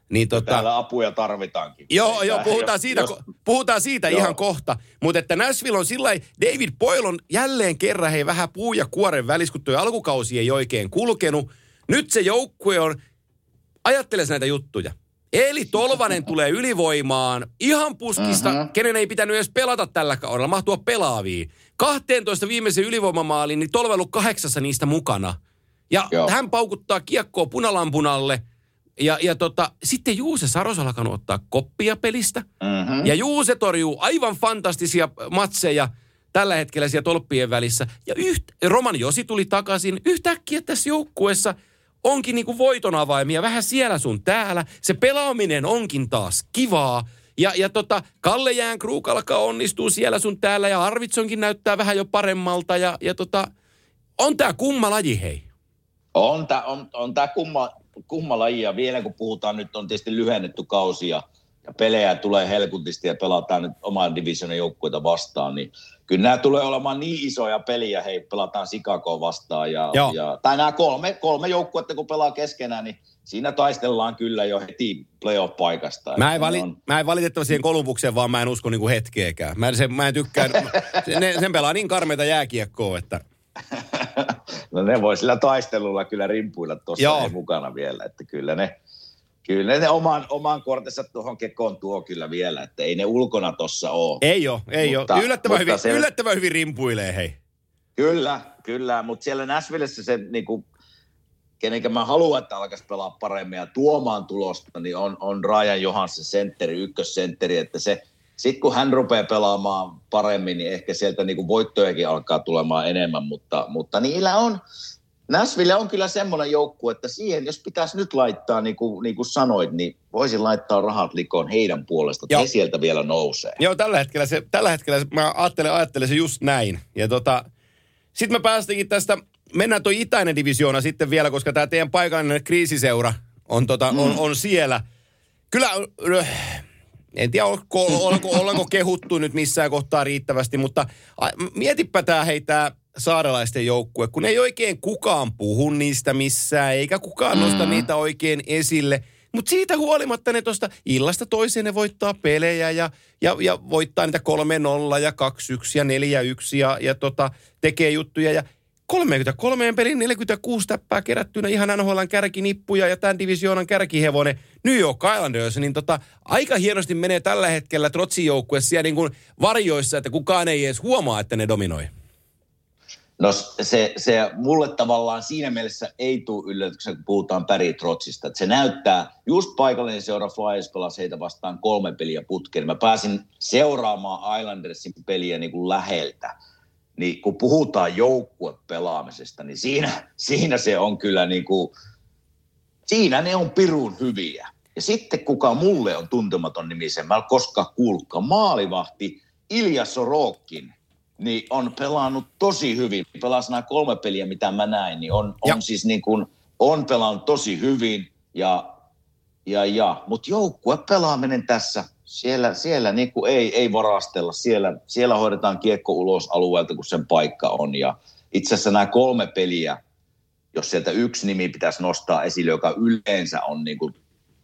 Niin tota, Täällä apuja tarvitaankin. Joo, joo puhutaan siitä, jos, puhutaan siitä joo. ihan kohta. Mutta että Nashville on sillä David Boyle on jälleen kerran hei vähän puu ja kuoren välissä, kun tuo alkukausi ei oikein kulkenut. Nyt se joukkue on, ajattele näitä juttuja. Eli Tolvanen *laughs* tulee ylivoimaan ihan puskista, mm-hmm. kenen ei pitänyt edes pelata tällä kaudella, mahtua pelaaviin. 12 viimeisen ylivoimamaaliin, niin Tolva on ollut kahdeksassa niistä mukana. Ja Joo. hän paukuttaa kiekkoa punalampun alle. Ja, ja tota, sitten Juuse Saros alkanut ottaa koppia pelistä. Mm-hmm. Ja Juuse torjuu aivan fantastisia matseja tällä hetkellä siellä tolppien välissä. Ja yht, Roman Josi tuli takaisin. Yhtäkkiä tässä joukkueessa onkin niinku voiton avaimia vähän siellä sun täällä. Se pelaaminen onkin taas kivaa. Ja, ja tota, Kalle Jäänkruuk alkaa onnistuu siellä sun täällä ja Arvitsonkin näyttää vähän jo paremmalta. Ja, ja tota, on tää kumma laji, hei. On tämä on, on tää kumma, kumma laji ja vielä kun puhutaan, nyt on tietysti lyhennetty kausi ja, ja pelejä tulee helkutisti ja pelataan nyt oman divisionin joukkueita vastaan, niin kyllä nämä tulee olemaan niin isoja peliä, hei pelataan Chicagoa vastaan ja, Joo. ja tai nämä kolme, kolme joukkuetta kun pelaa keskenään, niin siinä taistellaan kyllä jo heti playoff-paikasta. Mä en, vali, on- mä en valitettavasti siihen Kolumbukseen, vaan mä en usko niinku hetkeäkään. Mä en, se, mä en tykkää, *laughs* ne, sen pelaa niin karmeita jääkiekkoa, että *laughs* No ne voi sillä taistelulla kyllä rimpuilla tuossa ei mukana vielä, että kyllä ne, kyllä ne oman, oman kortensa tuohon kekoon tuo kyllä vielä, että ei ne ulkona tuossa ole. ei ole, ei Mutta- ole. Yllättävän, mutta hyvin, se- yllättävän hyvin rimpuilee, hei. Kyllä, kyllä, mutta siellä Nashvillessä se niinku, kenenkä mä haluan, että alkaisi pelaa paremmin ja tuomaan tulosta, niin on, on Ryan Johansson sentteri, ykkössentteri, että se, sitten kun hän rupeaa pelaamaan paremmin, niin ehkä sieltä niinku voittojakin alkaa tulemaan enemmän, mutta, mutta niillä on, Nashville on kyllä semmoinen joukkue, että siihen, jos pitäisi nyt laittaa, niin kuin, niin kuin sanoit, niin voisin laittaa rahat likoon heidän puolesta, että Joo. he sieltä vielä nousee. Joo, tällä hetkellä, se, tällä hetkellä se, mä ajattelen, ajattelen se just näin. Ja tota, sitten me päästikin tästä, mennään toi itäinen divisioona sitten vielä, koska tämä teidän paikallinen kriisiseura on, tota, mm. on, on siellä. Kyllä, en tiedä, ollaanko, ollaanko, ollaanko kehuttu nyt missään kohtaa riittävästi, mutta a, mietipä tämä hei tää saarelaisten joukkue, kun ei oikein kukaan puhu niistä missään, eikä kukaan nosta niitä oikein esille. Mutta siitä huolimatta ne tuosta illasta toiseen ne voittaa pelejä ja, ja, ja voittaa niitä 3-0 ja 2-1 ja 4-1 ja, ja tota, tekee juttuja. Ja 33 pelin 46 täppää kerättynä ihan NHLn kärkinippuja ja tämän divisioonan kärkihevonen New York Islanders, niin tota, aika hienosti menee tällä hetkellä Trotsin joukkue siellä niin kuin varjoissa, että kukaan ei edes huomaa, että ne dominoi. No se, se mulle tavallaan siinä mielessä ei tule yllätyksen, kun puhutaan Päri Trotsista. Että se näyttää, just paikallinen seura Flyers pelasi heitä vastaan kolme peliä putkeen. Mä pääsin seuraamaan Islandersin peliä niin kuin läheltä. Niin kun puhutaan joukkuepelaamisesta, niin siinä, siinä se on kyllä niin kuin, siinä ne on pirun hyviä. Ja sitten kuka mulle on tuntematon nimi, sen mä en koskaan kuullutkaan, maalivahti Ilja Sorokin, niin on pelannut tosi hyvin. Pelasi nämä kolme peliä, mitä mä näin, niin on, Ja- on siis niin kuin, on pelannut tosi hyvin. Ja, ja, ja. Mutta joukkue pelaaminen tässä, siellä, siellä niin kuin ei, ei varastella. Siellä, siellä hoidetaan kiekko ulos alueelta, kun sen paikka on. Ja itse asiassa nämä kolme peliä, jos sieltä yksi nimi pitäisi nostaa esille, joka yleensä on niin kuin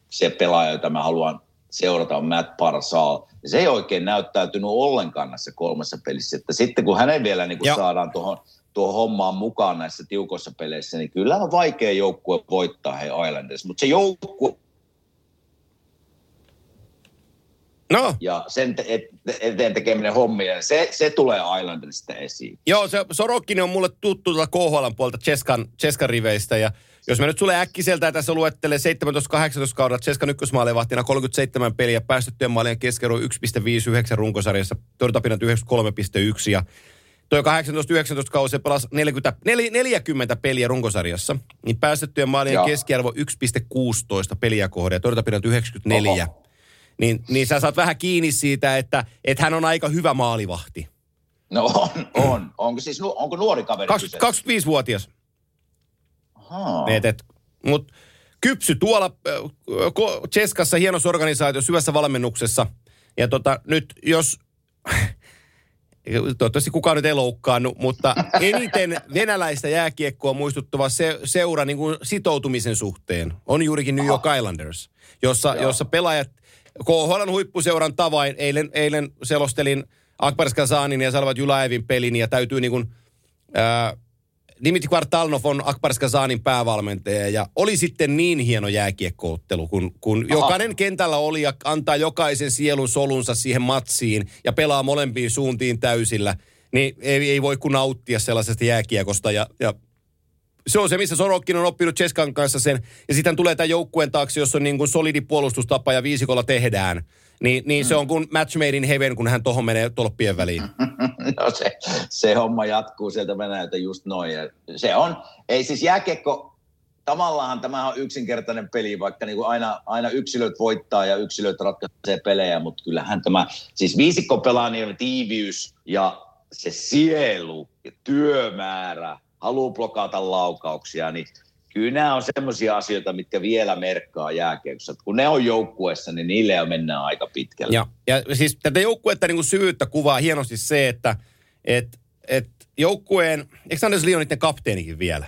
se pelaaja, jota mä haluan seurata, on Matt Parsal. Se ei oikein näyttäytynyt ollenkaan näissä kolmessa pelissä. Että sitten kun hänen vielä niin kuin saadaan tuohon tuohon hommaan mukaan näissä tiukoissa peleissä, niin kyllä on vaikea joukkue voittaa he Islanders. Mutta se joukkue No, ja sen te- et- eteen tekeminen hommia, se, se tulee Islandersista esiin. Joo, se Sorokkinen on mulle tuttu tuolta KHL puolta Cheskan, Cheskan riveistä ja jos mä nyt sulle äkkiseltä tässä luettelen 17-18 kaudella Cheskan ykkösmaalivahtina 37 peliä, päästettyjen maalien keskero 1,59 runkosarjassa, torjuntapinat 93,1 ja toi 18-19 kausi pelasi 40, nel- 40 peliä runkosarjassa, niin päästettyjen maalien Joo. keskiarvo 1,16 peliä kohde ja torjuntapinat 94. Oho. Niin, niin sä saat vähän kiinni siitä, että, että hän on aika hyvä maalivahti. No on, on. Onko siis onko nuori kaveri 20, kyseessä? 25-vuotias. Ahaa. Et, et, mut kypsy tuolla äh, Cheskassa hienossa organisaatiossa, hyvässä valmennuksessa. Ja tota, nyt jos, *laughs* toivottavasti kukaan nyt ei loukkaannut, mutta *laughs* eniten venäläistä jääkiekkoa muistuttava se, seura niin kuin sitoutumisen suhteen on juurikin New York Islanders, jossa, Joo. jossa pelaajat, KHLn huippuseuran tavain, eilen, eilen selostelin Akbar Skazanin ja Salvat Julaevin pelin ja täytyy niin kuin, ää, Dimitri Kvartalnov on Akbar Skazanin päävalmentaja ja oli sitten niin hieno jääkiekkoottelu, kun, kun jokainen kentällä oli ja antaa jokaisen sielun solunsa siihen matsiin ja pelaa molempiin suuntiin täysillä, niin ei, ei voi kun nauttia sellaisesta jääkiekosta ja, ja se on se, missä Sorokin on oppinut Cheskan kanssa sen. Ja sitten tulee tämä joukkueen taakse, jossa on niin kuin solidi puolustustapa ja viisikolla tehdään. Niin, niin mm. se on kuin match made in heaven, kun hän tuohon menee tolppien väliin. *laughs* no se, se homma jatkuu sieltä Venäjältä just noin. Ja se on, ei siis jääkiekko, tavallaan tämä on yksinkertainen peli, vaikka niin kuin aina, aina yksilöt voittaa ja yksilöt ratkaisee pelejä, mutta kyllähän tämä, siis viisikko pelaa niin tiiviys ja se sielu ja työmäärä, haluaa blokata laukauksia, niin kyllä nämä on semmoisia asioita, mitkä vielä merkkaa jääkiekossa. Kun ne on joukkueessa, niin niille jo mennään aika pitkälle. Ja, ja siis tätä joukkuetta niin kuin syvyyttä kuvaa hienosti se, että et, et joukkueen, eikö Anders Lee ole niiden kapteenikin vielä?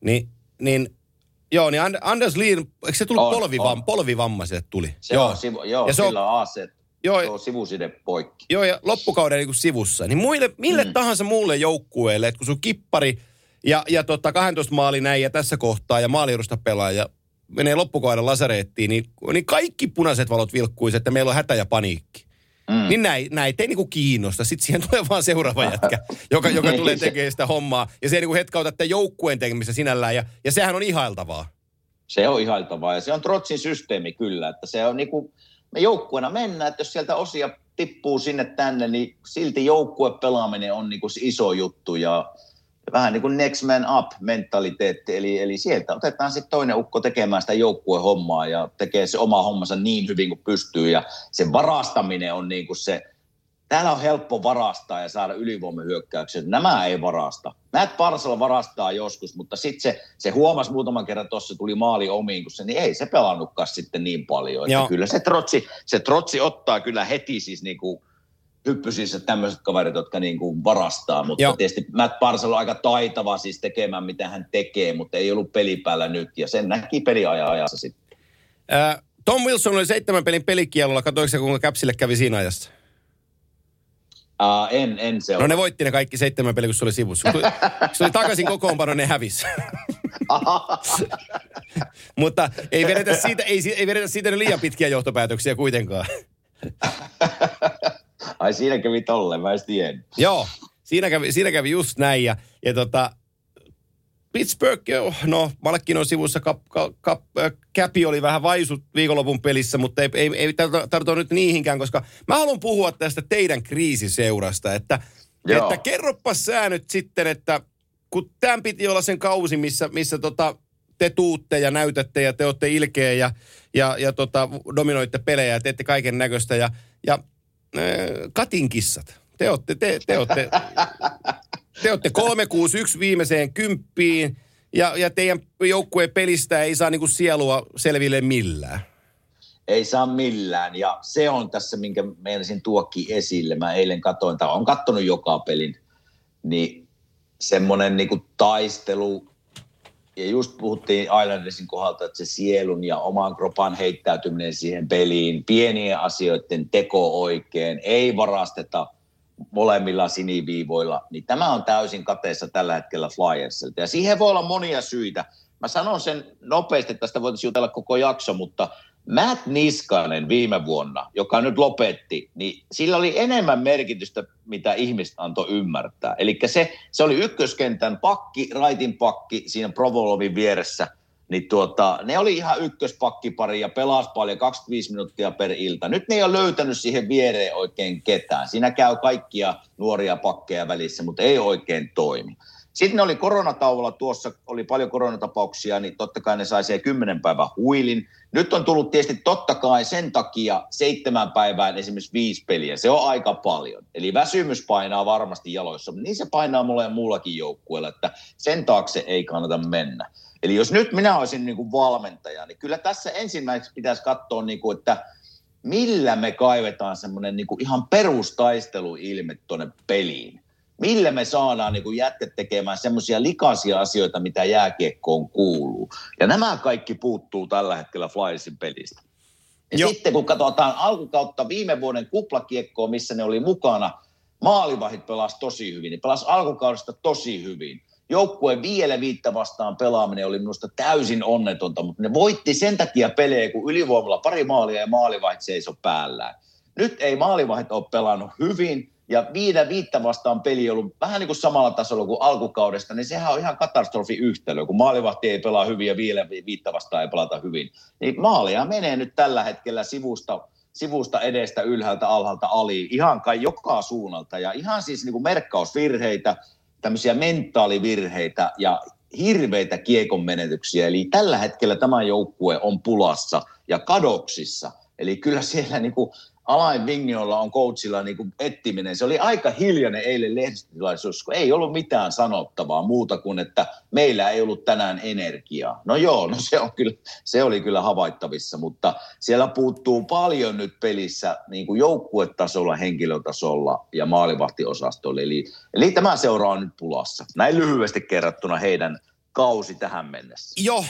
Ni, niin Joo, niin Anders Lee, eikö se tullut on, polvivam, on. polvivamma tuli? Se joo, on, sivu, joo ja se sillä on AC, joo, se on sivuside poikki. Joo, ja loppukauden niin kuin sivussa. Niin muille, mille mm. tahansa muulle joukkueelle, että kun sun kippari – ja, ja tota, 12 maali näin ja tässä kohtaa ja maaliudusta pelaaja menee loppukauden lasareettiin, niin, niin kaikki punaiset valot vilkkuisi, että meillä on hätä ja paniikki. Mm. Niin näin, näitä ei niinku kiinnosta. Sitten siihen tulee vaan seuraava jätkä, *laughs* joka, joka tulee tekemään sitä hommaa. Ja se ei niinku hetkauta tämän joukkueen tekemistä sinällään. Ja, ja sehän on ihailtavaa. Se on ihailtavaa ja se on Trotsin systeemi kyllä. Että se on niinku, me joukkueena mennään, että jos sieltä osia tippuu sinne tänne, niin silti joukkuepelaaminen on niinku iso juttu. Ja vähän niin kuin next man up mentaliteetti, eli, eli sieltä otetaan sitten toinen ukko tekemään sitä joukkuehommaa ja tekee se oma hommansa niin hyvin kuin pystyy ja se varastaminen on niin kuin se, täällä on helppo varastaa ja saada ylivoimahyökkäyksiä. Nämä ei varasta. Matt Parsala varastaa joskus, mutta sitten se, se huomasi muutaman kerran tuossa, tuli maali omiin, kun se, niin ei se pelannutkaan sitten niin paljon. Että kyllä se trotsi, se trotsi ottaa kyllä heti siis niin kuin hyppysissä tämmöiset kaverit, jotka niin kuin varastaa, mutta Joo. tietysti Matt Parsel on aika taitava siis tekemään, mitä hän tekee, mutta ei ollut pelipäällä nyt, ja sen näki peliajan ajassa sitten. Äh, Tom Wilson oli seitsemän pelin pelikielolla, katsoiko kuinka Käpsille kävi siinä ajassa? Uh, en, en se No ne voitti ne kaikki seitsemän peliä, kun se oli sivussa. Kun se oli takaisin kokoonpano, ne hävisi. *laughs* Mutta ei vedetä, siitä, ei, ei vedetä siitä liian pitkiä johtopäätöksiä kuitenkaan. *laughs* Ai siinä kävi tolleen, mä en Joo, siinä kävi, siinä kävi just näin. Ja, ja tota, Pittsburgh, no Malkin on sivussa, kap, kap, Käpi oli vähän vaisut viikonlopun pelissä, mutta ei, ei, ei tarvita nyt niihinkään, koska mä haluan puhua tästä teidän kriisiseurasta, että, että kerropa sä nyt sitten, että kun tämän piti olla sen kausi, missä, missä tota, te tuutte ja näytätte ja te olette ilkeä ja, ja, ja tota, dominoitte pelejä ja teette kaiken näköistä ja, ja Katin kissat. Te olette, te, te olette, te olette 361 viimeiseen kymppiin ja, ja teidän joukkueen pelistä ei saa niinku sielua selville millään. Ei saa millään ja se on tässä, minkä meinasin tuokki esille. Mä eilen katoin, tai on kattonut joka pelin, niin semmoinen niinku taistelu ja just puhuttiin Islandersin kohdalta, että se sielun ja oman kropan heittäytyminen siihen peliin, pienien asioiden teko oikein, ei varasteta molemmilla siniviivoilla, niin tämä on täysin kateessa tällä hetkellä Flyersilta. Ja siihen voi olla monia syitä. Mä sanon sen nopeasti, että tästä voitaisiin jutella koko jakso, mutta Matt Niskanen viime vuonna, joka nyt lopetti, niin sillä oli enemmän merkitystä, mitä ihmiset antoi ymmärtää. Eli se, se oli ykköskentän pakki, raitin pakki siinä Provolovin vieressä. Niin tuota, ne oli ihan ykköspakkipari ja pelasi paljon 25 minuuttia per ilta. Nyt ne ei ole löytänyt siihen viereen oikein ketään. Siinä käy kaikkia nuoria pakkeja välissä, mutta ei oikein toimi. Sitten ne oli koronatauolla tuossa, oli paljon koronatapauksia, niin totta kai ne sai se kymmenen päivän huilin. Nyt on tullut tietysti totta kai sen takia seitsemän päivään esimerkiksi viisi peliä. Se on aika paljon. Eli väsymys painaa varmasti jaloissa, mutta niin se painaa mulle ja muullakin joukkueella, että sen taakse ei kannata mennä. Eli jos nyt minä olisin niin kuin valmentaja, niin kyllä tässä ensimmäiseksi pitäisi katsoa, niin kuin, että millä me kaivetaan semmoinen niin ihan perustaisteluilme tuonne peliin millä me saadaan niin jätket tekemään semmoisia likaisia asioita, mitä jääkiekkoon kuuluu. Ja nämä kaikki puuttuu tällä hetkellä Flyersin pelistä. Ja Joo. sitten kun katsotaan alkukautta viime vuoden kuplakiekkoa, missä ne oli mukana, maalivahit pelasi tosi hyvin. Ne pelasi alkukaudesta tosi hyvin. joukkueen vielä viittä vastaan pelaaminen oli minusta täysin onnetonta, mutta ne voitti sen takia pelejä, kun ylivoimalla pari maalia ja maalivahit seiso päällään. Nyt ei maalivahit ole pelannut hyvin, ja viiden viittä vastaan peli on ollut vähän niin kuin samalla tasolla kuin alkukaudesta, niin sehän on ihan katastrofi yhtälö, kun maalivahti ei pelaa hyvin ja vielä viittä vastaan ei pelata hyvin. Niin maalia menee nyt tällä hetkellä sivusta, sivusta edestä, ylhäältä, alhaalta, ali, ihan kai joka suunnalta. Ja ihan siis niin kuin merkkausvirheitä, tämmöisiä mentaalivirheitä ja hirveitä kiekon menetyksiä. Eli tällä hetkellä tämä joukkue on pulassa ja kadoksissa. Eli kyllä siellä niin kuin Alain Vigniolla on coachilla niin kuin ettiminen. Se oli aika hiljainen eilen lehdistötilaisuus, kun ei ollut mitään sanottavaa muuta kuin, että meillä ei ollut tänään energiaa. No joo, no se, on kyllä, se oli kyllä havaittavissa, mutta siellä puuttuu paljon nyt pelissä niin kuin joukkuetasolla, henkilötasolla ja maalivahtiosastolla. Eli, eli tämä seura on nyt pulassa. Näin lyhyesti kerrattuna heidän kausi tähän mennessä. Joo,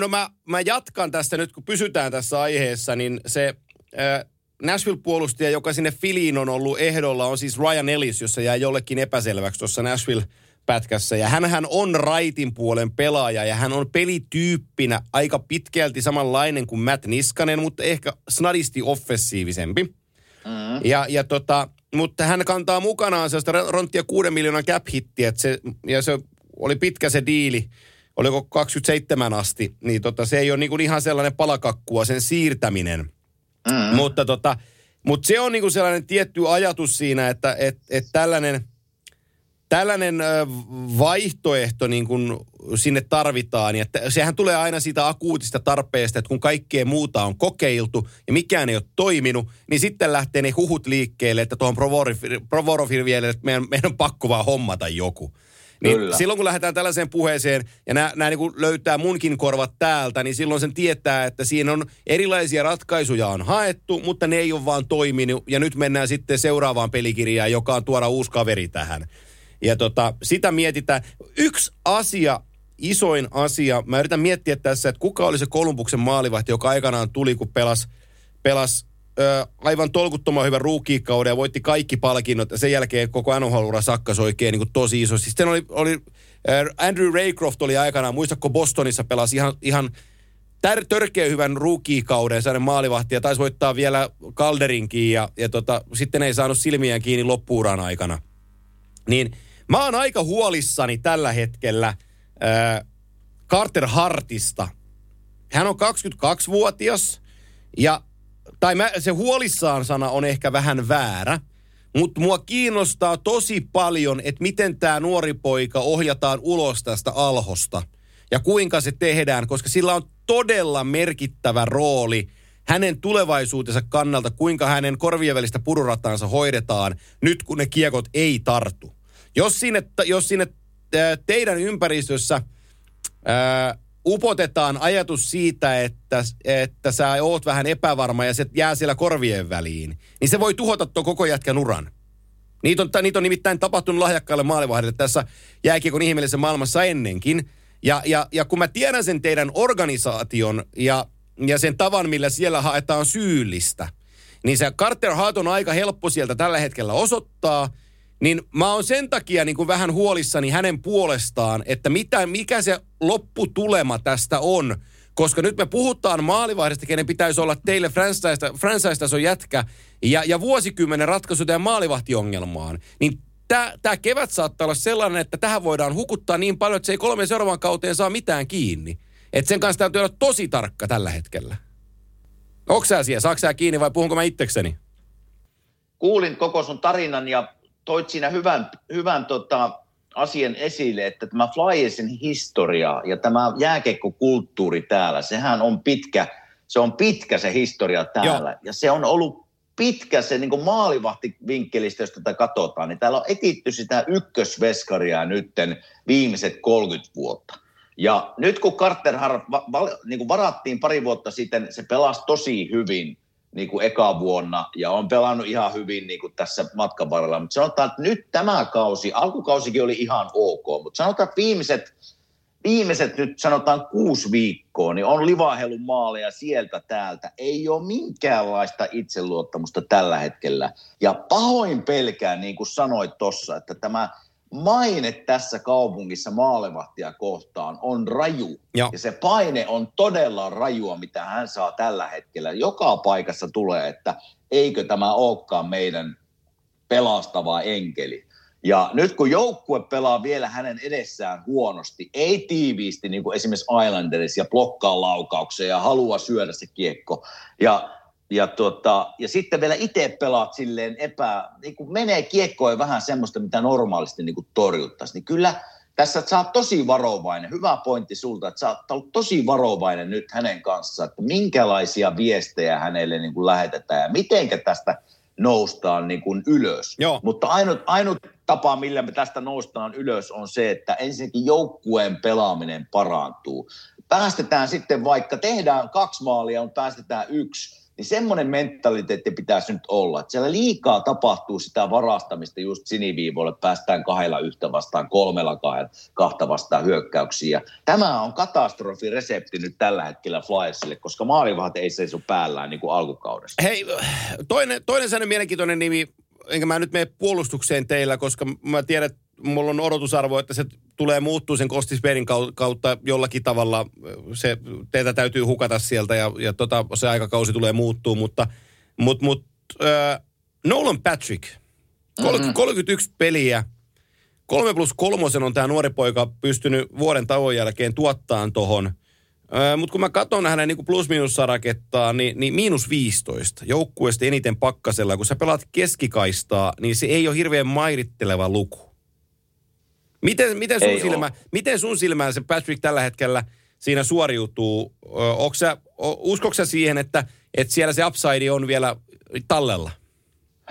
no mä, mä jatkan tästä nyt, kun pysytään tässä aiheessa, niin se... Äh, Nashville-puolustaja, joka sinne Filiin on ollut ehdolla, on siis Ryan Ellis, jossa jää jollekin epäselväksi tuossa Nashville-pätkässä. Ja hän on raitin puolen pelaaja ja hän on pelityyppinä aika pitkälti samanlainen kuin Matt Niskanen, mutta ehkä snadisti offensiivisempi. Mm. Ja, ja tota, mutta hän kantaa mukanaan sellaista ronttia 6 miljoonan cap hittiä, se, ja se oli pitkä se diili, oliko 27 asti, niin tota, se ei ole niinku ihan sellainen palakakkua sen siirtäminen – Mm. Mutta tota, mut se on niinku sellainen tietty ajatus siinä, että et, et tällainen, tällainen vaihtoehto niin kun sinne tarvitaan. Ja sehän tulee aina siitä akuutista tarpeesta, että kun kaikkea muuta on kokeiltu ja mikään ei ole toiminut, niin sitten lähtee ne huhut liikkeelle, että tuohon Provorofin vielä, että meidän, meidän on pakko vaan hommata joku. Niin Kyllä. silloin kun lähdetään tällaiseen puheeseen ja nämä, nämä niin löytää munkin korvat täältä, niin silloin sen tietää, että siinä on erilaisia ratkaisuja on haettu, mutta ne ei ole vaan toiminut. Ja nyt mennään sitten seuraavaan pelikirjaan, joka on tuoda uusi kaveri tähän. Ja tota, sitä mietitään. Yksi asia, isoin asia, mä yritän miettiä tässä, että kuka oli se Kolumbuksen maalivahti, joka aikanaan tuli, kun pelas, pelas ö, aivan tolkuttoman hyvän ruukiikauden ja voitti kaikki palkinnot. Sen jälkeen koko NHL-ura sakkas oikein niin kuin tosi iso. Sitten oli, oli Andrew Raycroft oli aikanaan, muistatko Bostonissa pelasi ihan, ihan tär, törkeä hyvän ruukiikauden, sellainen maalivahti ja taisi voittaa vielä Calderinkin ja, ja tota, sitten ei saanut silmiään kiinni loppuuran aikana. Niin mä oon aika huolissani tällä hetkellä äh, Carter Hartista. Hän on 22-vuotias ja tai mä, se huolissaan sana on ehkä vähän väärä, mutta mua kiinnostaa tosi paljon, että miten tämä nuori poika ohjataan ulos tästä alhosta ja kuinka se tehdään, koska sillä on todella merkittävä rooli hänen tulevaisuutensa kannalta, kuinka hänen korvien välistä pururataansa hoidetaan nyt, kun ne kiekot ei tartu. Jos sinne, jos sinne teidän ympäristössä ää, upotetaan ajatus siitä, että, että sä oot vähän epävarma ja se jää siellä korvien väliin, niin se voi tuhota tuon koko jätkän uran. Niitä on, niitä on nimittäin tapahtunut lahjakkaille maalivahdille tässä jääkiekon ihmeellisessä maailmassa ennenkin. Ja, ja, ja kun mä tiedän sen teidän organisaation ja, ja sen tavan, millä siellä haetaan syyllistä, niin se Carter Hart on aika helppo sieltä tällä hetkellä osoittaa – niin mä oon sen takia niin kuin vähän huolissani hänen puolestaan, että mitä, mikä se lopputulema tästä on. Koska nyt me puhutaan maalivahdista, kenen pitäisi olla teille franchise-tason jätkä ja, ja vuosikymmenen ratkaisu teidän maalivahtiongelmaan. Niin tämä kevät saattaa olla sellainen, että tähän voidaan hukuttaa niin paljon, että se ei kolme seuraavan kauteen saa mitään kiinni. Että sen kanssa täytyy olla tosi tarkka tällä hetkellä. Onko sä siellä? Saako sä kiinni vai puhunko mä itsekseni? Kuulin koko sun tarinan ja toit siinä hyvän, hyvän tota, asian esille, että tämä Flyersin historia ja tämä jääkekkokulttuuri täällä, sehän on pitkä, se on pitkä se historia täällä. Joo. Ja se on ollut pitkä se niin maalivahtivinkkelistä, jos tätä katsotaan, niin täällä on etitty sitä ykkösveskaria nytten viimeiset 30 vuotta. Ja nyt kun Carter Hart va, va, niin varattiin pari vuotta sitten, se pelasi tosi hyvin niin kuin eka vuonna ja on pelannut ihan hyvin niin kuin tässä matkan varrella. Mutta sanotaan, että nyt tämä kausi, alkukausikin oli ihan ok, mutta sanotaan, että viimeiset, viimeiset nyt sanotaan kuusi viikkoa, niin on livahelun maaleja sieltä täältä. Ei ole minkäänlaista itseluottamusta tällä hetkellä. Ja pahoin pelkään, niin kuin sanoit tuossa, että tämä maine tässä kaupungissa maalevahtia kohtaan on raju. Joo. Ja se paine on todella rajua, mitä hän saa tällä hetkellä. Joka paikassa tulee, että eikö tämä olekaan meidän pelastava enkeli. Ja nyt kun joukkue pelaa vielä hänen edessään huonosti, ei tiiviisti niin kuin esimerkiksi Islanders ja blokkaa laukauksia ja haluaa syödä se kiekko. Ja, ja, tota, ja sitten vielä itse pelaat silleen epä, niin kuin menee kiekkoon vähän semmoista, mitä normaalisti niin kuin torjuttaisiin. Niin kyllä tässä sä oot tosi varovainen. Hyvä pointti sulta, että sä oot ollut tosi varovainen nyt hänen kanssaan, että minkälaisia viestejä hänelle niin kuin lähetetään ja mitenkä tästä noustaan niin kuin ylös. Joo. Mutta ainut, ainut tapa, millä me tästä noustaan ylös, on se, että ensinnäkin joukkueen pelaaminen parantuu. Päästetään sitten vaikka, tehdään kaksi maalia, mutta päästetään yksi, niin semmoinen mentaliteetti pitäisi nyt olla. Että siellä liikaa tapahtuu sitä varastamista just siniviivoille, päästään kahdella yhtä vastaan, kolmella kahdella, kahta vastaan hyökkäyksiä. Tämä on katastrofiresepti nyt tällä hetkellä Flyersille, koska maalivahat ei seiso päällään niin kuin alkukaudessa. Hei, toinen, toinen sellainen mielenkiintoinen nimi, enkä mä nyt mene puolustukseen teillä, koska mä tiedän, että mulla on odotusarvo, että se tulee muuttuu sen Kostisperin kautta jollakin tavalla. Se, teitä täytyy hukata sieltä ja, ja tota, se aikakausi tulee muuttuu, mutta mut, mut, äh, Nolan Patrick, kol- mm-hmm. 31 peliä, kolme plus kolmosen on tämä nuori poika pystynyt vuoden tauon jälkeen tuottaan tohon. Mutta kun mä katson hänen niin plus-minus-sarakettaa, niin, niin miinus 15 joukkueesta eniten pakkasella. Kun sä pelaat keskikaistaa, niin se ei ole hirveän mairitteleva luku. Miten, miten, sun, Ei silmä, miten sun silmään se Patrick tällä hetkellä siinä suoriutuu? Sä, siihen, että, että siellä se upside on vielä tallella?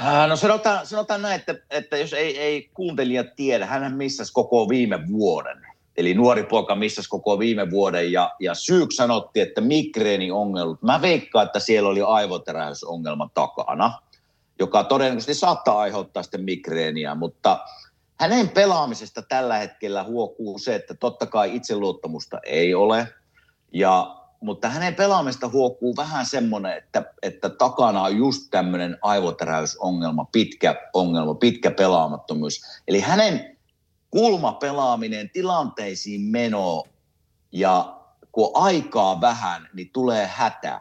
Äh, No sanotaan, sanotaan näin, että, että jos ei, ei kuuntelijat tiedä, hän missasi koko viime vuoden. Eli nuori poika missasi koko viime vuoden ja, ja syyksi sanottiin, että migreeniongelmat. Mä veikkaan, että siellä oli aivoteräysongelma takana, joka todennäköisesti saattaa aiheuttaa sitten migreeniä, mutta hänen pelaamisesta tällä hetkellä huokuu se, että totta kai itseluottamusta ei ole, ja, mutta hänen pelaamista huokuu vähän semmoinen, että, että takana on just tämmöinen aivoteräysongelma, pitkä ongelma, pitkä pelaamattomuus. Eli hänen kulmapelaaminen, tilanteisiin meno ja kun aikaa vähän, niin tulee hätä.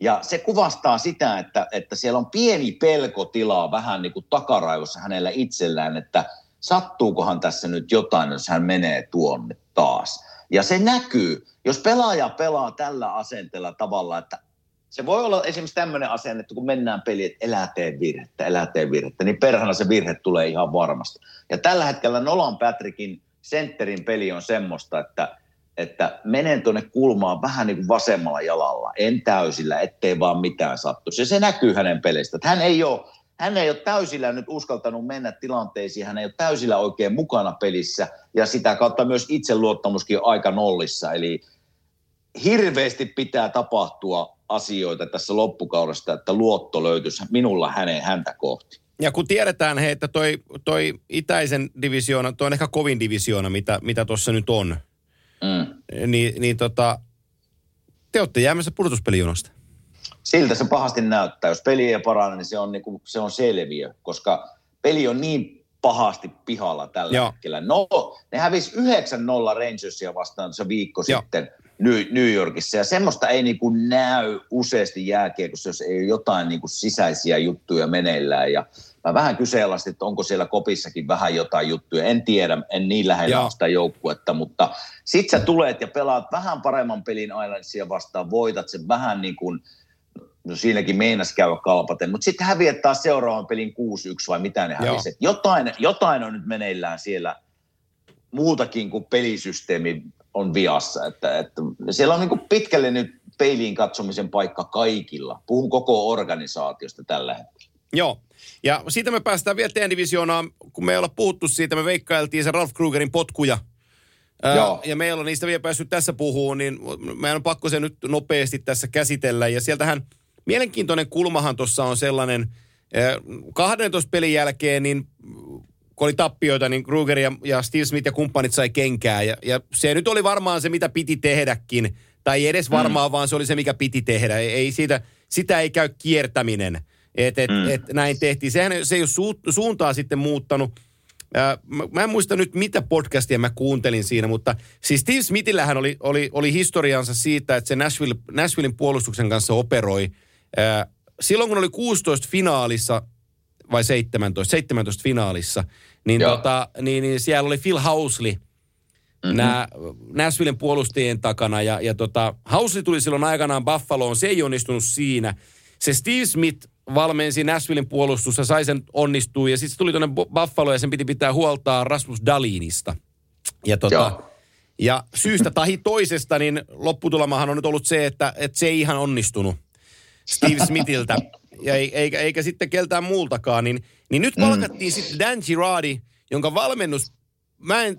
Ja se kuvastaa sitä, että, että siellä on pieni pelkotila vähän niin kuin takaraivossa hänellä itsellään, että sattuukohan tässä nyt jotain, jos hän menee tuonne taas. Ja se näkyy, jos pelaaja pelaa tällä asenteella tavalla, että se voi olla esimerkiksi tämmöinen asenne, että kun mennään peliin, että elää tee virhettä, elää tee virhettä, niin perhana se virhe tulee ihan varmasti. Ja tällä hetkellä Nolan Patrickin sentterin peli on semmoista, että, että menen tuonne kulmaan vähän niin kuin vasemmalla jalalla, en täysillä, ettei vaan mitään sattuisi. Ja se näkyy hänen pelistä, että hän ei ole, hän ei ole täysillä nyt uskaltanut mennä tilanteisiin, hän ei ole täysillä oikein mukana pelissä ja sitä kautta myös itseluottamuskin on aika nollissa. Eli hirveästi pitää tapahtua asioita tässä loppukaudesta, että luotto löytyisi minulla hänen häntä kohti. Ja kun tiedetään, he, että toi, toi itäisen divisioona, toi on ehkä kovin divisioona, mitä, mitä tuossa nyt on, Mm. niin, niin tota, te olette jäämässä pudotuspelijonosta. Siltä se pahasti näyttää. Jos peli ei parane, niin se on, niin kuin, se on selviö, koska peli on niin pahasti pihalla tällä Joo. Hetkellä. No, ne hävisi 9-0 Rangersia vastaan se viikko Joo. Sitten New, New Yorkissa. Ja semmoista ei niin kuin näy useasti jääkiekossa, jos ei ole jotain niin kuin sisäisiä juttuja meneillään. Ja mä vähän kyseenalaistin, että onko siellä kopissakin vähän jotain juttuja. En tiedä, en niin lähellä Joo. sitä joukkuetta, mutta sit sä tulet ja pelaat vähän paremman pelin Islandsia vastaan, voitat sen vähän niin kuin no siinäkin meinas käydä kalpaten, mutta sitten häviät taas seuraavan pelin 6-1 vai mitä ne hävisi. Jotain, jotain on nyt meneillään siellä muutakin kuin pelisysteemi on viassa. Että, että siellä on niin kuin pitkälle nyt peiliin katsomisen paikka kaikilla. Puhun koko organisaatiosta tällä hetkellä. Joo. Ja siitä me päästään vielä teidän divisioonaan, kun me ei olla puhuttu siitä, me veikkailtiin se Ralph Krugerin potkuja. Ää, Joo. ja meillä on niistä vielä päässyt tässä puhumaan, niin meidän on pakko se nyt nopeasti tässä käsitellä. Ja sieltähän mielenkiintoinen kulmahan tuossa on sellainen, ää, 12 pelin jälkeen, niin kun oli tappioita, niin Kruger ja, ja Steve Smith ja kumppanit sai kenkää. Ja, ja se nyt oli varmaan se, mitä piti tehdäkin. Tai ei edes varmaan, mm. vaan se oli se, mikä piti tehdä. Ei, ei siitä, sitä ei käy kiertäminen, että et, Mm. et näin tehtiin. Sehän se ei ole su, suuntaa sitten muuttanut. Ää, mä, mä en muista nyt, mitä podcastia mä kuuntelin siinä, mutta siis Steve Smithillähän oli, oli, oli historiansa siitä, että se Nashville, Nashvillein puolustuksen kanssa operoi. Silloin kun oli 16 finaalissa, vai 17, 17 finaalissa, niin, tota, niin, niin siellä oli Phil Housley, mm-hmm. nämä Nashvillen puolustajien takana. Ja, ja tota, Housley tuli silloin aikanaan Buffaloon, se ei onnistunut siinä. Se Steve Smith valmensi Nashvillen puolustusta, sai sen onnistua ja sitten tuli tuonne Buffalo ja sen piti pitää huoltaa Rasmus Dalinista. Ja, tota, ja syystä tahi toisesta, niin lopputulemahan on nyt ollut se, että, että se ei ihan onnistunut Steve Smithiltä ja eikä, eikä sitten keltään muultakaan. Niin, niin nyt palkattiin mm. sitten Dan Girardi, jonka valmennus, mä en,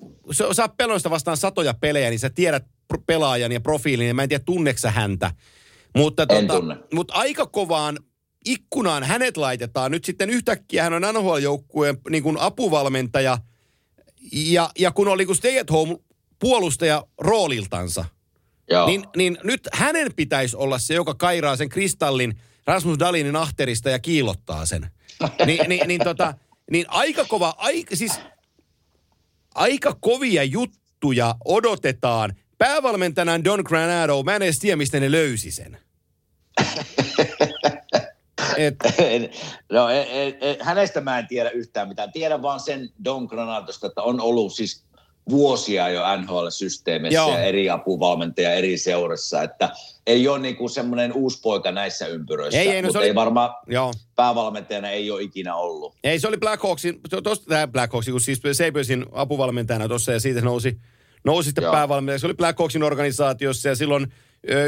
sä, peloista vastaan satoja pelejä, niin sä tiedät pelaajan ja profiilin, ja mä en tiedä tunneksä häntä. Mutta, en tota, tunne. mutta aika kovaan ikkunaan hänet laitetaan. Nyt sitten yhtäkkiä hän on NHL-joukkueen niin kuin apuvalmentaja. Ja, ja kun oli kuin stay at home puolustaja rooliltansa, Joo. Niin, niin nyt hänen pitäisi olla se, joka kairaa sen kristallin Rasmus Dalinin ahterista ja kiilottaa sen. *laughs* Ni, niin, niin, tota, niin aika kova, aika, siis aika kovia juttuja odotetaan. Päävalmentajana Don Granado, mä en edes tiedä, mistä ne löysi sen. *laughs* Et... no, e, e, e, hänestä mä en tiedä yhtään mitään. Tiedän vaan sen Don Granadosta, että on ollut siis vuosia jo NHL-systeemissä Joo. ja eri apuvalmentaja eri seurassa, että ei ole niin kuin semmoinen uusi poika näissä ympyröissä, ei, ei, no mutta oli... ei varmaan Joo. päävalmentajana ei ole ikinä ollut. Ei, se oli Blackhawksin, tuosta tämä Blackhawksin, kun siis Sabresin apuvalmentajana tuossa ja siitä nousi, nousi sitten päävalmentaja. Se oli Blackhawksin organisaatiossa ja silloin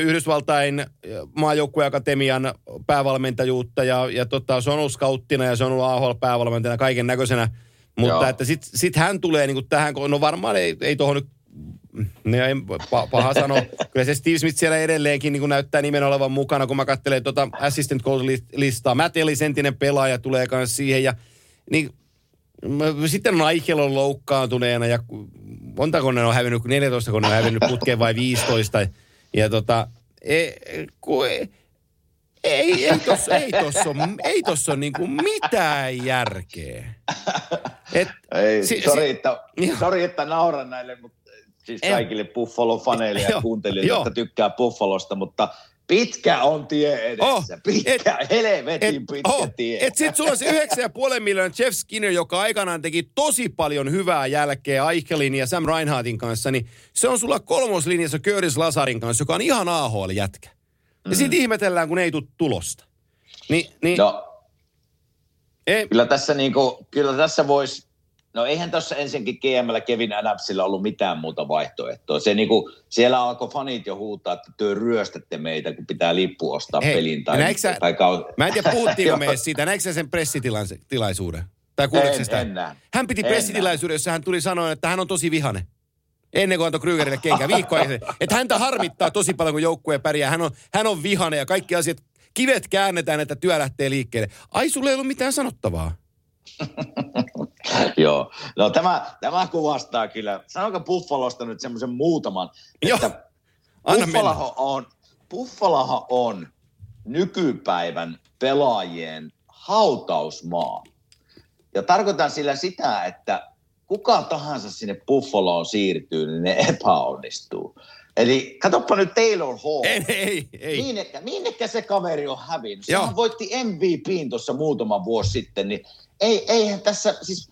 Yhdysvaltain maajoukkueakatemian päävalmentajuutta ja, ja tota, se on ollut skauttina ja se on ollut AHL-päävalmentajana kaiken näköisenä. Mutta Joo. että sitten sit hän tulee niin kuin tähän, no varmaan ei, ei tuohon nyt ne ei paha sanoa. *laughs* Kyllä se Steve Smith siellä edelleenkin niin näyttää nimen olevan mukana, kun mä katselen tuota assistant coach-listaa. Matt Ellis, entinen pelaaja, tulee myös siihen. Ja, niin, sitten on Aikel loukkaantuneena ja montako ne on hävinnyt, 14 kun ne on hävinnyt putkeen vai 15. Ja tota, ei, ku, ei, ei, ei tossa, ei tossa ole, ei tossa ole niinku mitään järkeä. Et, ei, si, sorry, si, että, sorry, että nauran näille, mutta siis kaikille Buffalo-faneille ja kuuntelijoille, jotka tykkää Buffalosta, mutta Pitkä on tie edessä. Oh, pitkä, et, helvetin et, pitkä oh, tie. Et sit sulla on se 9,5 miljoonaa Jeff Skinner, joka aikanaan teki tosi paljon hyvää jälkeä Eichelin ja Sam Reinhardtin kanssa, niin se on sulla kolmoslinjassa Curtis Lasarin kanssa, joka on ihan AHL-jätkä. Ja mm. sitten ihmetellään, kun ei tule tulosta. Ni, niin, no, ei. Kyllä tässä, niinku, kyllä tässä voisi No eihän tuossa ensinkin GMllä Kevin Adamsilla ollut mitään muuta vaihtoehtoa. Se niinku, siellä alkoi fanit jo huutaa, että työ ryöstätte meitä, kun pitää lippu ostaa Hei, pelin. Tai, sä, tai kau... Mä en tiedä, puhuttiinko *laughs* me siitä. Näetkö sen pressitilaisuuden? Tai kuuletko sitä? En, en hän piti pressitilaisuuden, jossa hän tuli sanoa, että hän on tosi vihane. Ennen kuin antoi Krygerille kenkä viikkoa. että häntä harmittaa tosi paljon, kun joukkue pärjää. Hän on, hän on vihane ja kaikki asiat, kivet käännetään, että työ lähtee liikkeelle. Ai, sulle ei ollut mitään sanottavaa. *laughs* Joo, no tämä, tämä kuvastaa kyllä, sanonko Buffalosta nyt semmoisen muutaman, Joo. että Anna Buffalaho on, Buffalahan on nykypäivän pelaajien hautausmaa. Ja tarkoitan sillä sitä, että kuka tahansa sinne Buffaloon siirtyy, niin ne epäonnistuu. Eli katsoppa nyt Taylor Hall. Ei, ei, ei. Minnekä, minnekä se kaveri on hävinnyt? Sehän voitti MVPin tuossa muutama vuosi sitten, niin ei, eihän tässä, siis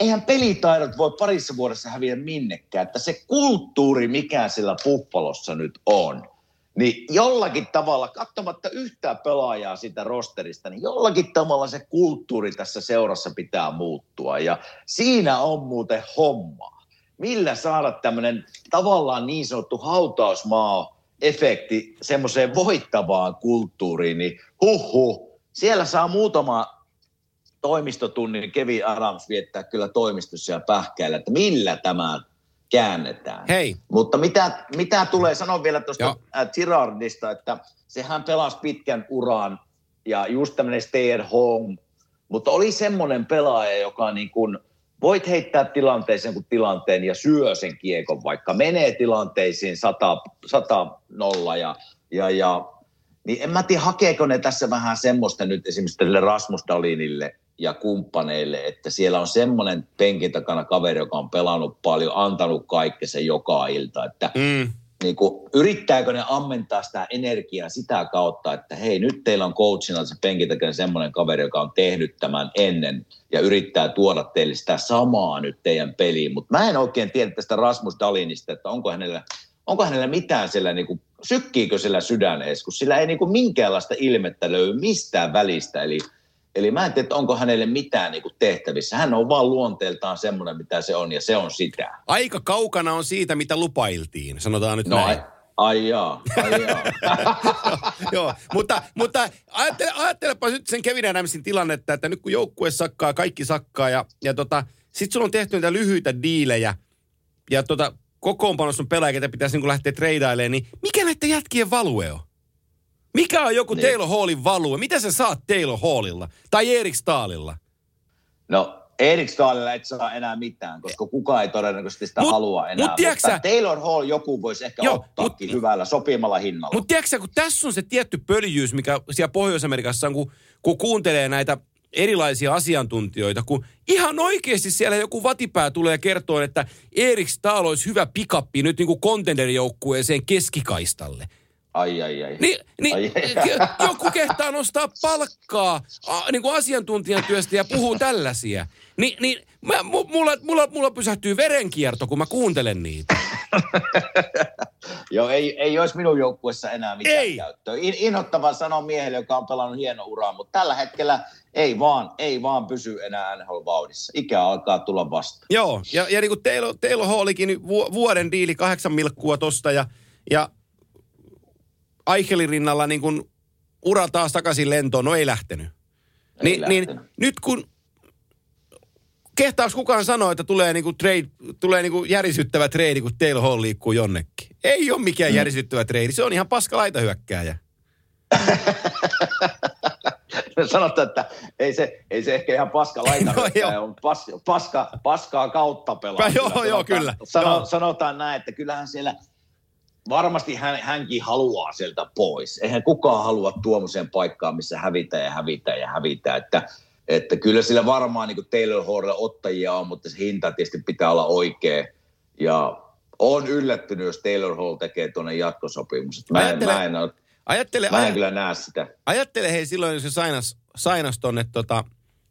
eihän pelitaidot voi parissa vuodessa häviä minnekään. Että se kulttuuri, mikä sillä Buffalossa nyt on, niin jollakin tavalla, katsomatta yhtään pelaajaa sitä rosterista, niin jollakin tavalla se kulttuuri tässä seurassa pitää muuttua. Ja siinä on muuten homma. Millä saada tämmöinen tavallaan niin sanottu hautausmaa efekti semmoiseen voittavaan kulttuuriin, niin huhu, siellä saa muutama toimistotunnin Kevin Adams viettää kyllä toimistossa ja pähkäillä, että millä tämä käännetään. Hei. Mutta mitä, mitä tulee, sanon vielä tuosta äh, Girardista, että sehän pelasi pitkän uran ja just tämmöinen stay at home, mutta oli semmoinen pelaaja, joka niin kuin, voit heittää tilanteeseen kuin tilanteen ja syö sen kiekon, vaikka menee tilanteisiin 100, 100 nolla ja, ja, ja niin en mä tiedä, hakeeko ne tässä vähän semmoista nyt esimerkiksi tälle Rasmus Dalinille, ja kumppaneille, että siellä on semmoinen penkin takana kaveri, joka on pelannut paljon, antanut kaikkensa joka ilta, että Mm. niin kuin, yrittääkö ne ammentaa sitä energiaa sitä kautta, että hei, nyt teillä on coachina se penkin takana semmoinen kaveri, joka on tehnyt tämän ennen ja yrittää tuoda teille sitä samaa nyt teidän peliin. Mutta mä en oikein tiedä tästä Rasmus Dalinista, että onko hänellä, onko hänellä mitään siellä, niin kuin, sykkiikö sillä sydän edes, kun sillä ei niin kuin minkäänlaista ilmettä löydy mistään välistä. Eli, eli mä en tiedä, onko hänelle mitään niin tehtävissä. Hän on vaan luonteeltaan semmoinen, mitä se on, ja se on sitä. Aika kaukana on siitä, mitä lupailtiin, sanotaan nyt No näin. ai, ai jaa, ai jaa. *laughs* Joo, mutta, mutta ajattele, ajattelepa nyt sen Kevin Adamsin tilannetta, että nyt kun joukkue sakkaa, kaikki sakkaa ja, ja tota, sit sulla on tehty niitä lyhyitä diilejä ja tota, kokoonpanossa on pelaajia, ketä pitäisi niin lähteä treidailemaan, niin mikä näiden jätkien value on? Mikä on joku Niin. Taylor Hallin value? Mitä sä saat Taylor Hallilla? Tai Erik Staalilla? No Erik Staalilla et saa enää mitään, koska kukaan ei todennäköisesti sitä Mut- halua enää. mut tiedätkö Mutta Taylor Hall joku voisi ehkä Joo, Joo, ottaakin mut- hyvällä sopimalla hinnalla. Mutta tiedätkö kun tässä on se tietty pöljyys, mikä siellä Pohjois-Amerikassa on, kun, kun kuuntelee näitä erilaisia asiantuntijoita, kun ihan oikeasti siellä joku vatipää tulee ja kertoo, että Erik Stahl olisi hyvä pikappi nyt niin kuin contenderijoukkueeseen keskikaistalle. Ai, ai, ai. Niin, niin Ai. joku kehtaa nostaa palkkaa a, niin kuin asiantuntijan työstä ja puhuu tällaisia. Ni, niin mä, mu- mulla, mulla, mulla pysähtyy verenkierto, kun mä kuuntelen niitä. *laughs* Joo, ei, ei olisi minun joukkuessa enää mitään Ei. käyttöä. In, inhottava sanoa miehelle, joka on pelannut hieno uraa, mutta tällä hetkellä ei vaan, ei vaan pysy enää NHL-vauhdissa. Ikä alkaa tulla vastaan. Joo, ja, ja niin kuin Hallikin niin vu, vuoden diili kahdeksan milkkua tosta ja, ja Eichelin rinnalla niin kuin ura taas takaisin lentoon, no ei lähtenyt. Ei Niin, niin lähtenyt. nyt kun kehtaaks kukaan sanoa, että tulee niinku trade, tulee niinku järisyttävä trade, kun Taylor Hall liikkuu jonnekin. Ei ole mikään mm. järisyttävä trade, se on ihan paska laitahyökkääjä. *laughs* Sanotaan, että ei se, ei se ehkä ihan paska laita, *laughs* No, joo. no, on pas, paska, paskaa kautta pelaa. Joo, joo, kyllä. Sano, Joo. Sanotaan näin, että kyllähän siellä varmasti hän, hänkin haluaa sieltä pois. Eihän kukaan halua tuommoiseen paikkaan, missä hävitään ja hävitään ja hävitään. Että, että kyllä sillä varmaan niin Taylor Hallilla ottajia on, mutta se hinta tietysti pitää olla oikea. Ja on yllättynyt, jos Taylor Hall tekee tuonne jatkosopimus. Mä en, Ajattele- mä en, ole- Ajattele, mä en kyllä näe sitä. ajattele hei silloin, jos se sainas, sainas tonne tota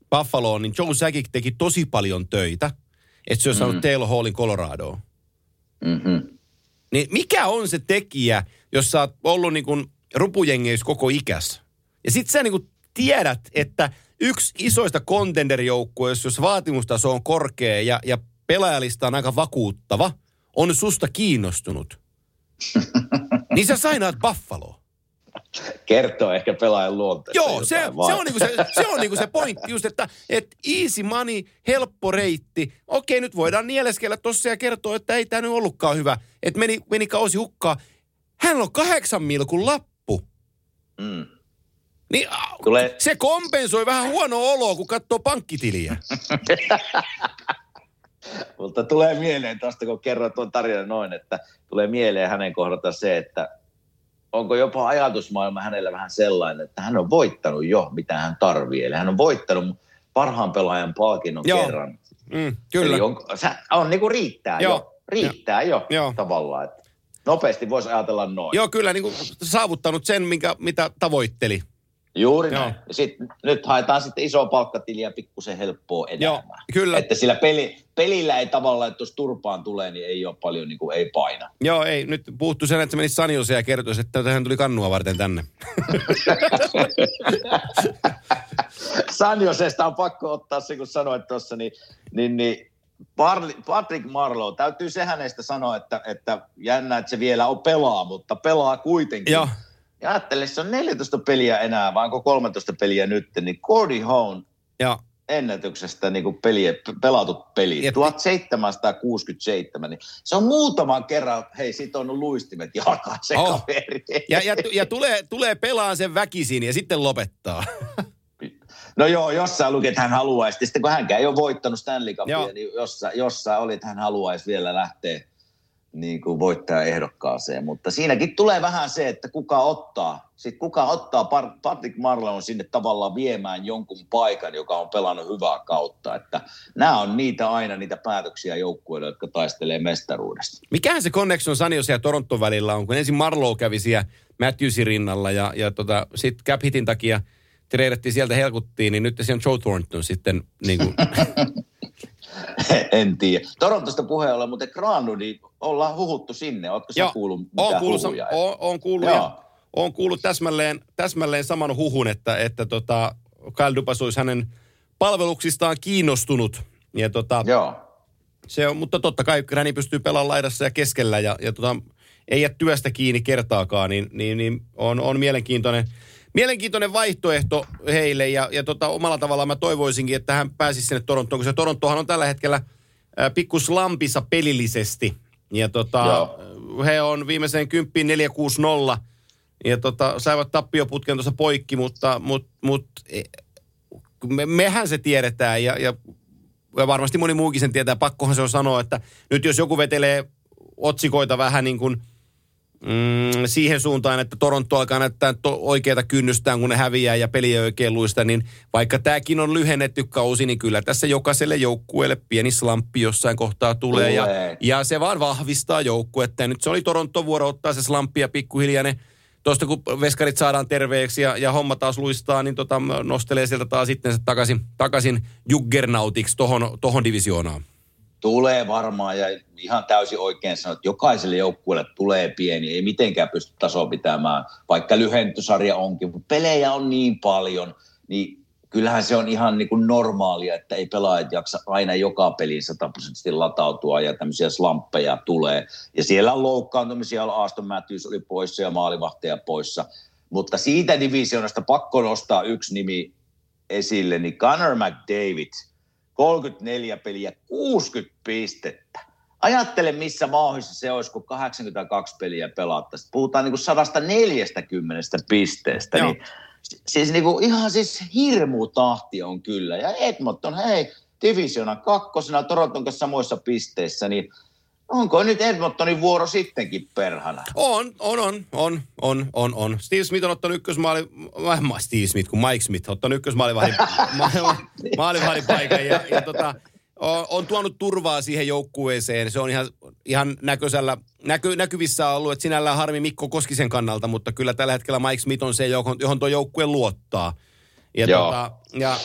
Buffaloon, niin Joe Sakic teki tosi paljon töitä, että se olisi saanut Taylor Hallin Coloradoon. Mm-hmm. Niin mikä on se tekijä, jos sä oot ollut niin kuin rupujengeissä koko ikäs? Ja sit sä niin kuin tiedät, että yksi isoista contenderijoukkueista, jos vaatimustaso on korkea ja, ja pelaajalista on aika vakuuttava, on susta kiinnostunut. *laughs* niin sä sainaat Buffalo. Kertoo ehkä pelaajan luonteesta. Joo, se, se on, niinku se, se, on niinku se pointti just, että et easy money, helppo reitti. Okei, nyt voidaan nieleskellä tossa ja kertoa, että ei tämä nyt ollutkaan hyvä. Että meni, meni kausi hukkaan. Hän on kahdeksan milkun lappu. Mm. Niin Tulee- se kompensoi vähän huonoa oloa, kun katsoo pankkitiliä. *laughs* Mutta tulee mieleen tuosta, kun kerroit tuon tarinan noin, että tulee mieleen hänen kohdalta se, että onko jopa ajatusmaailma hänellä vähän sellainen, että hän on voittanut jo, mitä hän tarvii. Eli hän on voittanut parhaan pelaajan palkinnon Joo. kerran. Mm, kyllä. Eli on, on niin kuin riittää Joo. jo. Riittää jo Joo. tavallaan. Että nopeasti voisi ajatella noin. Joo, kyllä niin kuin saavuttanut sen, minkä, mitä tavoitteli. Juuri Joo. näin. Ja sit, nyt haetaan sitten iso palkkatiliä pikkusen helppoa Joo, elämää. kyllä. Että sillä peli, pelillä ei tavallaan, että jos turpaan tulee, niin ei ole paljon, niin kuin, ei paina. Joo, ei. Nyt puuttuu sen, että se menisi Sanjoseen ja kertoisi, että hän tuli kannua varten tänne. *laughs* Sanjosesta on pakko ottaa se, kun sanoit tuossa, niin, niin, niin Patrick Marlowe, täytyy se hänestä sanoa, että, että jännä, että se vielä on pelaa, mutta pelaa kuitenkin. Joo. Ja ajattele, se on 14 peliä enää, vai onko 13 peliä nyt, niin Cordy Hone Ja ennätyksestä niin kuin peliä, pelatut pelit, Ja- 1767, niin se on muutaman kerran, hei, sit on luistimet jalkaan se Oh. kaveri. Ja, ja, ja tulee, tulee pelaan sen väkisin ja sitten lopettaa. *laughs* No joo, jossain luki, että hän haluaisi. Sitten kun hänkään ei ole voittanut Stanley Joo. Cupia, niin jossain, jossain oli, että hän haluaisi vielä lähteä, niin kuin voittajaehdokkaaseen. Mutta siinäkin tulee vähän se, että kuka ottaa. Sitten kuka ottaa Patrick Marlon sinne tavallaan viemään jonkun paikan, joka on pelannut hyvää kautta. Että nämä on niitä aina niitä päätöksiä joukkueille, jotka taistelee mestaruudesta. Mikähän se connection Sanios ja Toronton välillä on, kun ensin Marlow kävi siellä Matthewsin rinnalla ja, ja tota, sitten cap hitin takia treidattiin sieltä helkuttiin, niin nyt se on Joe Thornton sitten niin kuin... *laughs* en tiedä. Torontosta puheen ollen, mutta Granlundin ollaan huhuttu sinne. Oletko sä kuullut mitä on kuullut, huhuja? On, on kuullut, ja, on kuullut täsmälleen, täsmälleen saman huhun, että, että tota, Kyle Dubas olisi hänen palveluksistaan kiinnostunut. Ja tota, Joo. Se on, mutta totta kai Granny pystyy pelaamaan laidassa ja keskellä ja, ja tota, ei jää työstä kiinni kertaakaan, niin, niin, niin on, on mielenkiintoinen, mielenkiintoinen vaihtoehto heille. Ja, ja tota, omalla tavallaan mä toivoisinkin, että hän pääsisi sinne Torontoon, koska Torontohan on tällä hetkellä ää, pikkus lampissa pelillisesti. Ja tota, he on viimeiseen kymppiin 4-6-0 ja tota, saivat tappioputken tuossa poikki, mutta mut, mut, e, me, mehän se tiedetään ja, ja, ja varmasti moni muukin sen tietää. Pakkohan se on sanoa, että nyt jos joku vetelee otsikoita vähän niin kuin – mm, siihen suuntaan, että Toronto alkaa näyttää to- oikeita kynnystään, kun ne häviää ja peli ei oikein luista, niin vaikka tämäkin on lyhennetty kausi, niin kyllä tässä jokaiselle joukkueelle pieni slamppi jossain kohtaa tulee. tulee. Ja, ja se vaan vahvistaa joukkuetta. Ja nyt se oli Toronto vuoro ottaa se slamppi ja pikkuhiljaa ne tuosta kun veskarit saadaan terveeksi ja, ja homma taas luistaa, niin tota, nostelee sieltä taas sitten takaisin, takaisin juggernautiksi tohon, tohon divisioonaan. Tulee varmaan ja ihan täysin oikein sanoa, että jokaiselle joukkueelle tulee pieni, ei mitenkään pysty tasoa pitämään, vaikka lyhentysarja onkin, mutta pelejä on niin paljon, niin kyllähän se on ihan niin kuin normaalia, että ei pelaajat jaksa aina joka peliin sataprosenttisesti latautua ja tämmöisiä slamppeja tulee. Ja siellä on loukkaantumisia, Aston Matthews oli poissa ja maalivahteja poissa. Mutta siitä divisionasta pakko nostaa yksi nimi esille, niin Connor McDavid – 34 peliä, 60 pistettä. Ajattele, missä vauhissa se olisi, kun 82 peliä pelattaisiin. Puhutaan niin kuin 140 pisteestä. Niin, siis niin kuin ihan siis hirmu tahti on kyllä. Ja Edmonton, hei, divisiona kakkosena Toronton kanssa samoissa pisteissä, niin Onko nyt Edmontonin vuoro sittenkin perhana? On, on, on, on, on, on, on. Steve Smith on ottanut ykkösmaali, vähemmän Steve Smith kuin Mike Smith, on ottanut ykkösmaalivahdin *laughs* maalivahdin paikan ja, ja tota, on, on, tuonut turvaa siihen joukkueeseen. Se on ihan, ihan näköisellä, näky, näkyvissä ollut, että sinällään harmi Mikko Koskisen kannalta, mutta kyllä tällä hetkellä Mike Smith on se, johon, johon tuo joukkue luottaa. Ja, tota, ja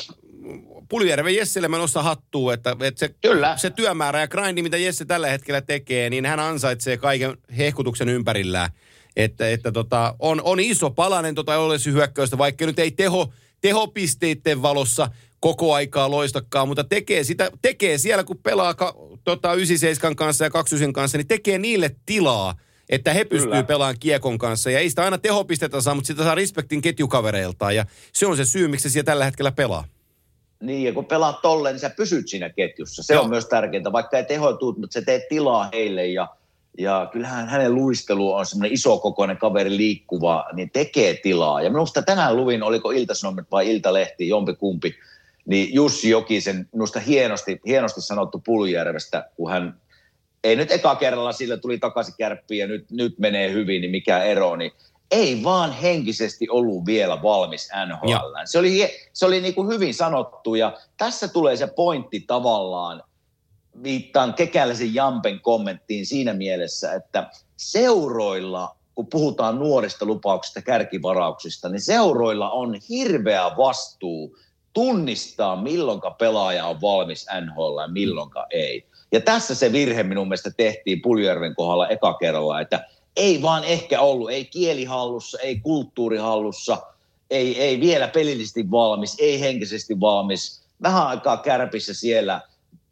Puljärven Jesselle mä nostan hattua, että, että se, Kyllä. se työmäärä ja grindi, mitä Jesse tällä hetkellä tekee, niin hän ansaitsee kaiken hehkutuksen ympärillään. Että, että tota, on, on iso palanen tota hyökkäystä, vaikka nyt ei teho, tehopisteiden valossa koko aikaa loistakaan, mutta tekee, sitä, tekee siellä, kun pelaa ka, tota, 97 kanssa ja 29 kanssa, niin tekee niille tilaa, että he pystyy pelaamaan kiekon kanssa. Ja ei sitä aina tehopistettä saa, mutta sitä saa respektin ketjukavereiltaan. Ja se on se syy, miksi se siellä tällä hetkellä pelaa. Niin, ja kun pelaat tolleen, niin sä pysyt siinä ketjussa. Se Joo. on myös tärkeintä, vaikka ei tehoitu, mutta se teet tilaa heille ja, ja kyllähän hänen luistelu on semmoinen isokokoinen kaveri liikkuva, niin tekee tilaa. Ja minusta tänään luvin, oliko Iltasanomat vai Iltalehti, jompi kumpi, niin Jussi Jokisen minusta hienosti, hienosti sanottu Puljärvestä, kun hän ei nyt eka kerralla sillä tuli takaisin kärppiin ja nyt, nyt menee hyvin, niin mikä ero, niin ei vaan henkisesti ollut vielä valmis NHL. Se oli, se oli niin kuin hyvin sanottu ja tässä tulee se pointti tavallaan, viittaan Kekäläisen Jampen kommenttiin siinä mielessä, että seuroilla, kun puhutaan nuorista lupauksista, kärkivarauksista, niin seuroilla on hirveä vastuu tunnistaa, milloinka pelaaja on valmis NHL ja milloinka ei. Ja tässä se virhe minun mielestä tehtiin Puljärven kohdalla eka kerralla, että – ei vaan ehkä ollut, ei kielihallussa, ei kulttuurihallussa, ei, ei vielä pelillisesti valmis, ei henkisesti valmis. Vähän aikaa kärpissä siellä,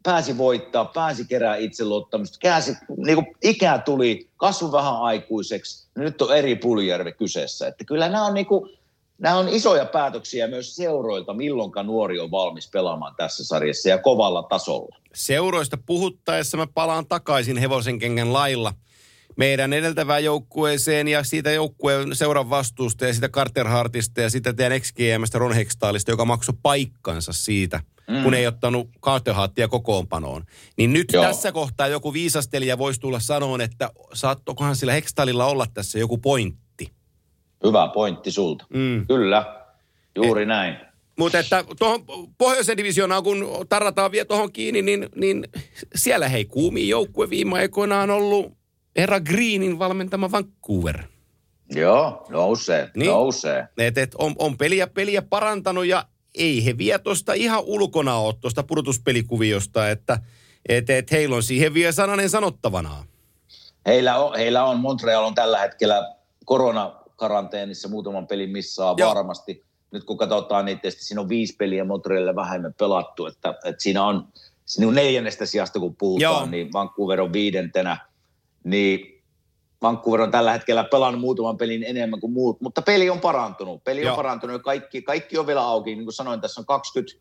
pääsi voittaa, pääsi kerää itseluottamusta, käsi, niin kuin ikää tuli, kasvu vähän aikuiseksi, nyt on eri Puljärvi kyseessä. Että kyllä nämä on, niin kuin, nämä on isoja päätöksiä myös seuroilta, milloin nuori on valmis pelaamaan tässä sarjassa ja kovalla tasolla. Seuroista puhuttaessa mä palaan takaisin hevosen kengän lailla – meidän edeltävään joukkueeseen ja siitä joukkueen seuran vastuusta ja sitä Carter Hartista ja sitä teidän ex Ron Hextaalista, joka maksoi paikkansa siitä, mm. kun ei ottanut Carterhattia kokoonpanoon. Niin nyt Joo. tässä kohtaa joku viisastelija voisi tulla sanoon, että saattokohan sillä Hextalilla olla tässä joku pointti. Hyvä pointti sulta. Mm. Kyllä, juuri näin. Mutta että tuohon pohjoisen divisioonaan, kun tarrataan vielä tuohon kiinni, niin, niin siellä hei kuumi joukkue viime aikoina on ollut herra Greenin valmentama Vancouver. Joo, nousee, Niin. niin. nousee. Et, et on, on peliä, peliä parantanut ja ei he vie tuosta ihan ulkona ole tuosta pudotuspelikuviosta, että et, et heillä on siihen vielä sananen sanottavanaan. Heillä on, heillä on, Montreal on tällä hetkellä koronakaranteenissa muutaman pelin missaa Joo. varmasti. Nyt kun katsotaan, niin tietysti siinä on viisi peliä Montrealille vähemmän pelattu, että, että siinä on siinä on neljännestä sijasta, kun puhutaan, Joo. niin Vancouver on viidentenä. Niin Vancouver on tällä hetkellä pelannut muutaman pelin enemmän kuin muut, mutta peli on parantunut. Peli Joo. on parantunut ja kaikki, kaikki on vielä auki. Niin kuin sanoin, tässä on 20,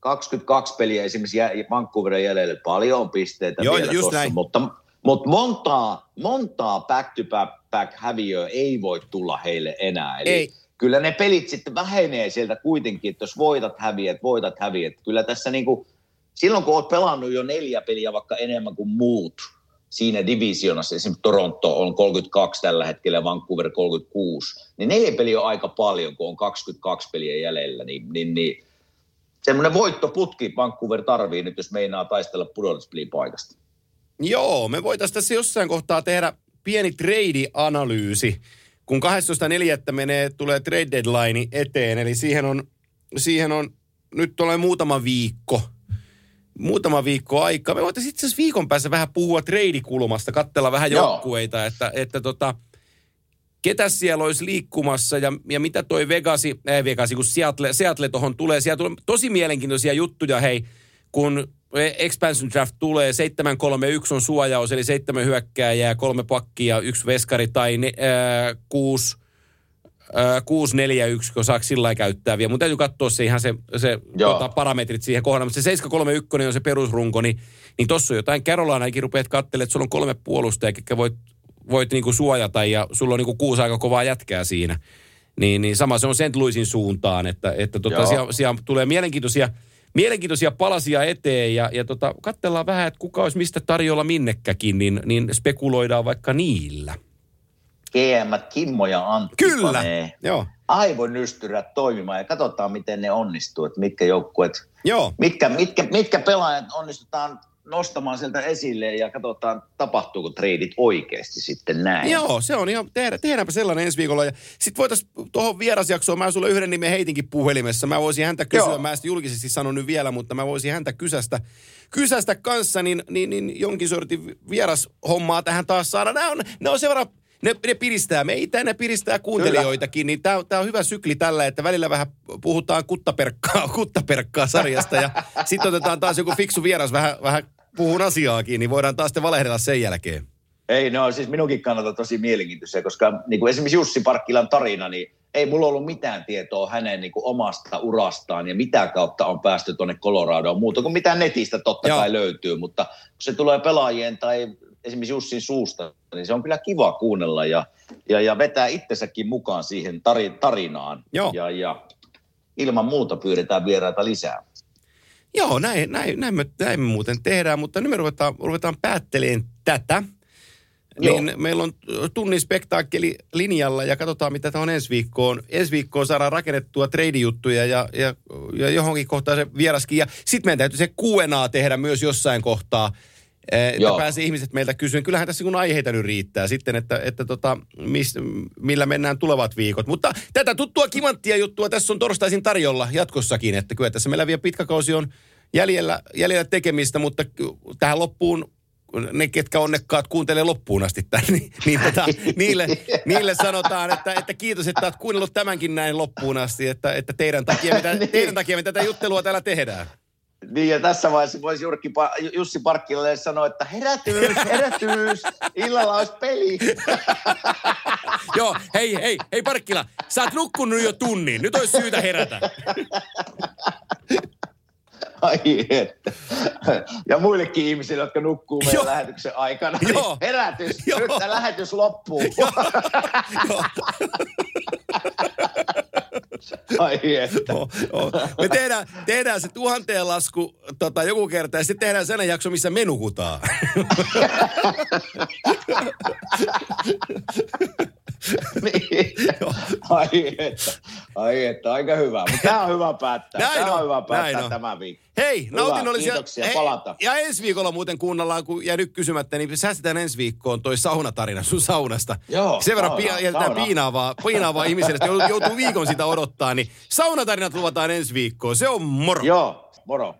22 peliä esimerkiksi Vancouverin jäljellä. Paljon on pisteitä Joo, vielä just tossa, mutta, mutta montaa, montaa back-to-back häviöä ei voi tulla heille enää. Eli Ei. kyllä ne pelit sitten vähenee sieltä kuitenkin, että jos voitat häviät, voitat häviät. Kyllä tässä niinku, silloin kun oot pelannut jo neljä peliä vaikka enemmän kuin muut siinä divisionassa, esimerkiksi Toronto on 32 tällä hetkellä ja Vancouver 36, niin neljä peliä on aika paljon, kun on 22 peliä jäljellä, niin, niin, niin semmoinen voittoputki Vancouver tarvii nyt, jos meinaa taistella pudotuspelipaikasta. Joo, me voitaisiin tässä jossain kohtaa tehdä pieni trade-analyysi, kun 12.4. menee, tulee trade deadline eteen, eli siihen on, siihen on nyt tulee muutama viikko, muutama viikko aikaa. Me voitaisiin itse asiassa viikon päässä vähän puhua trade-kulmasta, katsella vähän Joo. joukkueita, että, että tota, ketä siellä olisi liikkumassa ja, ja mitä toi Vegasi, äh, Vegasi kun Seattle, Seattle tuohon tulee. Siellä tulee tosi mielenkiintoisia juttuja, hei, kun expansion draft tulee, 7-3-1 on suojaus, eli seitsemän hyökkääjää, kolme pakkia, yksi veskari tai ne, äh, kuusi, äh, 6-4-1, kun saako sillä lailla käyttää vielä. Mun täytyy katsoa se ihan se, se Joo. tota, parametrit siihen kohdalla, mutta se 7-3-1 on se perusrunko, niin, niin tossa on jotain. Carolinakin rupeat katselemaan, että sulla on kolme puolustajaa, ketkä voit, voit niinku suojata ja sulla on niinku kuusi aika kovaa jätkää siinä. Niin, niin sama se on St. Louisin suuntaan, että, että tota, siellä, siellä tulee mielenkiintoisia, mielenkiintoisia palasia eteen ja, ja tota, katsellaan vähän, että kuka olisi mistä tarjolla minnekäkin, niin, niin spekuloidaan vaikka niillä. GM Kimmo ja Antti Kyllä, panee joo, aivonystyrät toimimaan ja katsotaan, miten ne onnistuu, että mitkä joukkueet joo. mitkä, mitkä, mitkä pelaajat onnistutaan nostamaan sieltä esille ja katsotaan, tapahtuuko treidit oikeasti sitten näin. Joo, se on ihan, tehdä, tehdäänpä sellainen ensi viikolla. Ja sitten voitaisiin tuohon vierasjaksoon, mä sulle yhden nimen heitinkin puhelimessa. Mä voisin häntä kysyä, Joo. mä en julkisesti sano nyt vielä, mutta mä voisin häntä kysästä, kysästä kanssa, niin, niin, niin jonkin sortin vierashommaa tähän taas saada. Nämä on, ne on sen verran, ne, ne piristää meitä ne piristää kuuntelijoitakin, niin tämä on hyvä sykli tällä, että välillä vähän puhutaan kuttaperkkaa, *laughs* kuttaperkkaa sarjasta ja sitten otetaan taas joku fiksu vieras vähän, vähän puhun asiaakin, niin voidaan taas sitten valehdella sen jälkeen. Ei, no siis minunkin kannalta tosi mielenkiintoisia, koska niin kuin esimerkiksi Jussi Parkkilan tarina, niin ei mulla ollut mitään tietoa hänen niin kuin omasta urastaan ja mitä kautta on päästy tuonne Coloradoon muuta kuin mitä netistä totta Joo. kai löytyy, mutta kun se tulee pelaajien tai esimerkiksi Jussin suusta, niin se on kyllä kiva kuunnella ja, ja, ja vetää itsensäkin mukaan siihen tari, tarinaan. Joo. Ja, ja ilman muuta pyydetään vieraita lisää. Joo, näin, näin, näin, me, näin me muuten tehdään, mutta nyt me ruvetaan, ruvetaan päättelemään tätä. Joo. Niin meillä on tunnin spektaakkeli linjalla ja katsotaan, mitä tämä on ensi viikkoon. Ensi viikkoon saadaan rakennettua trade-juttuja ja, ja, ja johonkin kohtaan se vieraskin. Ja sitten meidän täytyy se Q&A tehdä myös jossain kohtaa, että Joo. pääsee ihmiset meiltä kysymään. Kyllähän tässä kun aiheita nyt riittää sitten, että, että tota, mis, millä mennään tulevat viikot. Mutta tätä tuttua kimanttia juttua tässä on torstaisin tarjolla jatkossakin, että kyllä tässä meillä vielä pitkä kausi on jäljellä, jäljellä tekemistä, mutta tähän loppuun ne, ketkä onnekkaat kuuntelee loppuun asti tämän, *laughs* niin, niin tota, niille, niille sanotaan, että, että kiitos, että olet kuunnellut tämänkin näin loppuun asti, että, että teidän, takia, mitä, *laughs* Niin. teidän takia me tätä juttelua täällä tehdään. Niin ja tässä vaiheessa voisi Jyrki, Pa- Jussi Parkkilalle sanoa, että herätyys, herätyys, illalla olisi peli. *laughs* Joo, hei, hei, hei Parkkila, sä oot nukkunut jo tunnin, nyt olisi syytä herätä. *laughs* Ai että. Ja muillekin ihmisille, jotka nukkuu meidän Joo. lähetyksen aikana, Joo. niin herätys, Joo. nyt tämä lähetys loppuu. Joo. *laughs* *laughs* Ai että. Oh, oh. Me tehdään, tehdään se tuhanteen lasku tota, joku kerta ja sitten tehdään sellainen jakso, missä me nukutaan. *laughs* *laughs* niin. Ai että, ai että, aika hyvä. Mutta tämä on hyvä päättää. Näin tämä on, on, hyvä päättää on. tämä viikko. Hei, Hyvä, nautinnollisia. kiitoksia, Hei, palata. Ja ensi viikolla muuten kuunnellaan, kun jää nyt kysymättä, niin säästetään ensi viikkoon toi saunatarina sun saunasta. Joo, Sen verran sauna, pia- jätetään sauna. piinaavaa, piinaavaa ihmisille, että joutuu viikon sitä odottaa, niin saunatarinat luvataan ensi viikkoon. Se on moro. Joo, moro.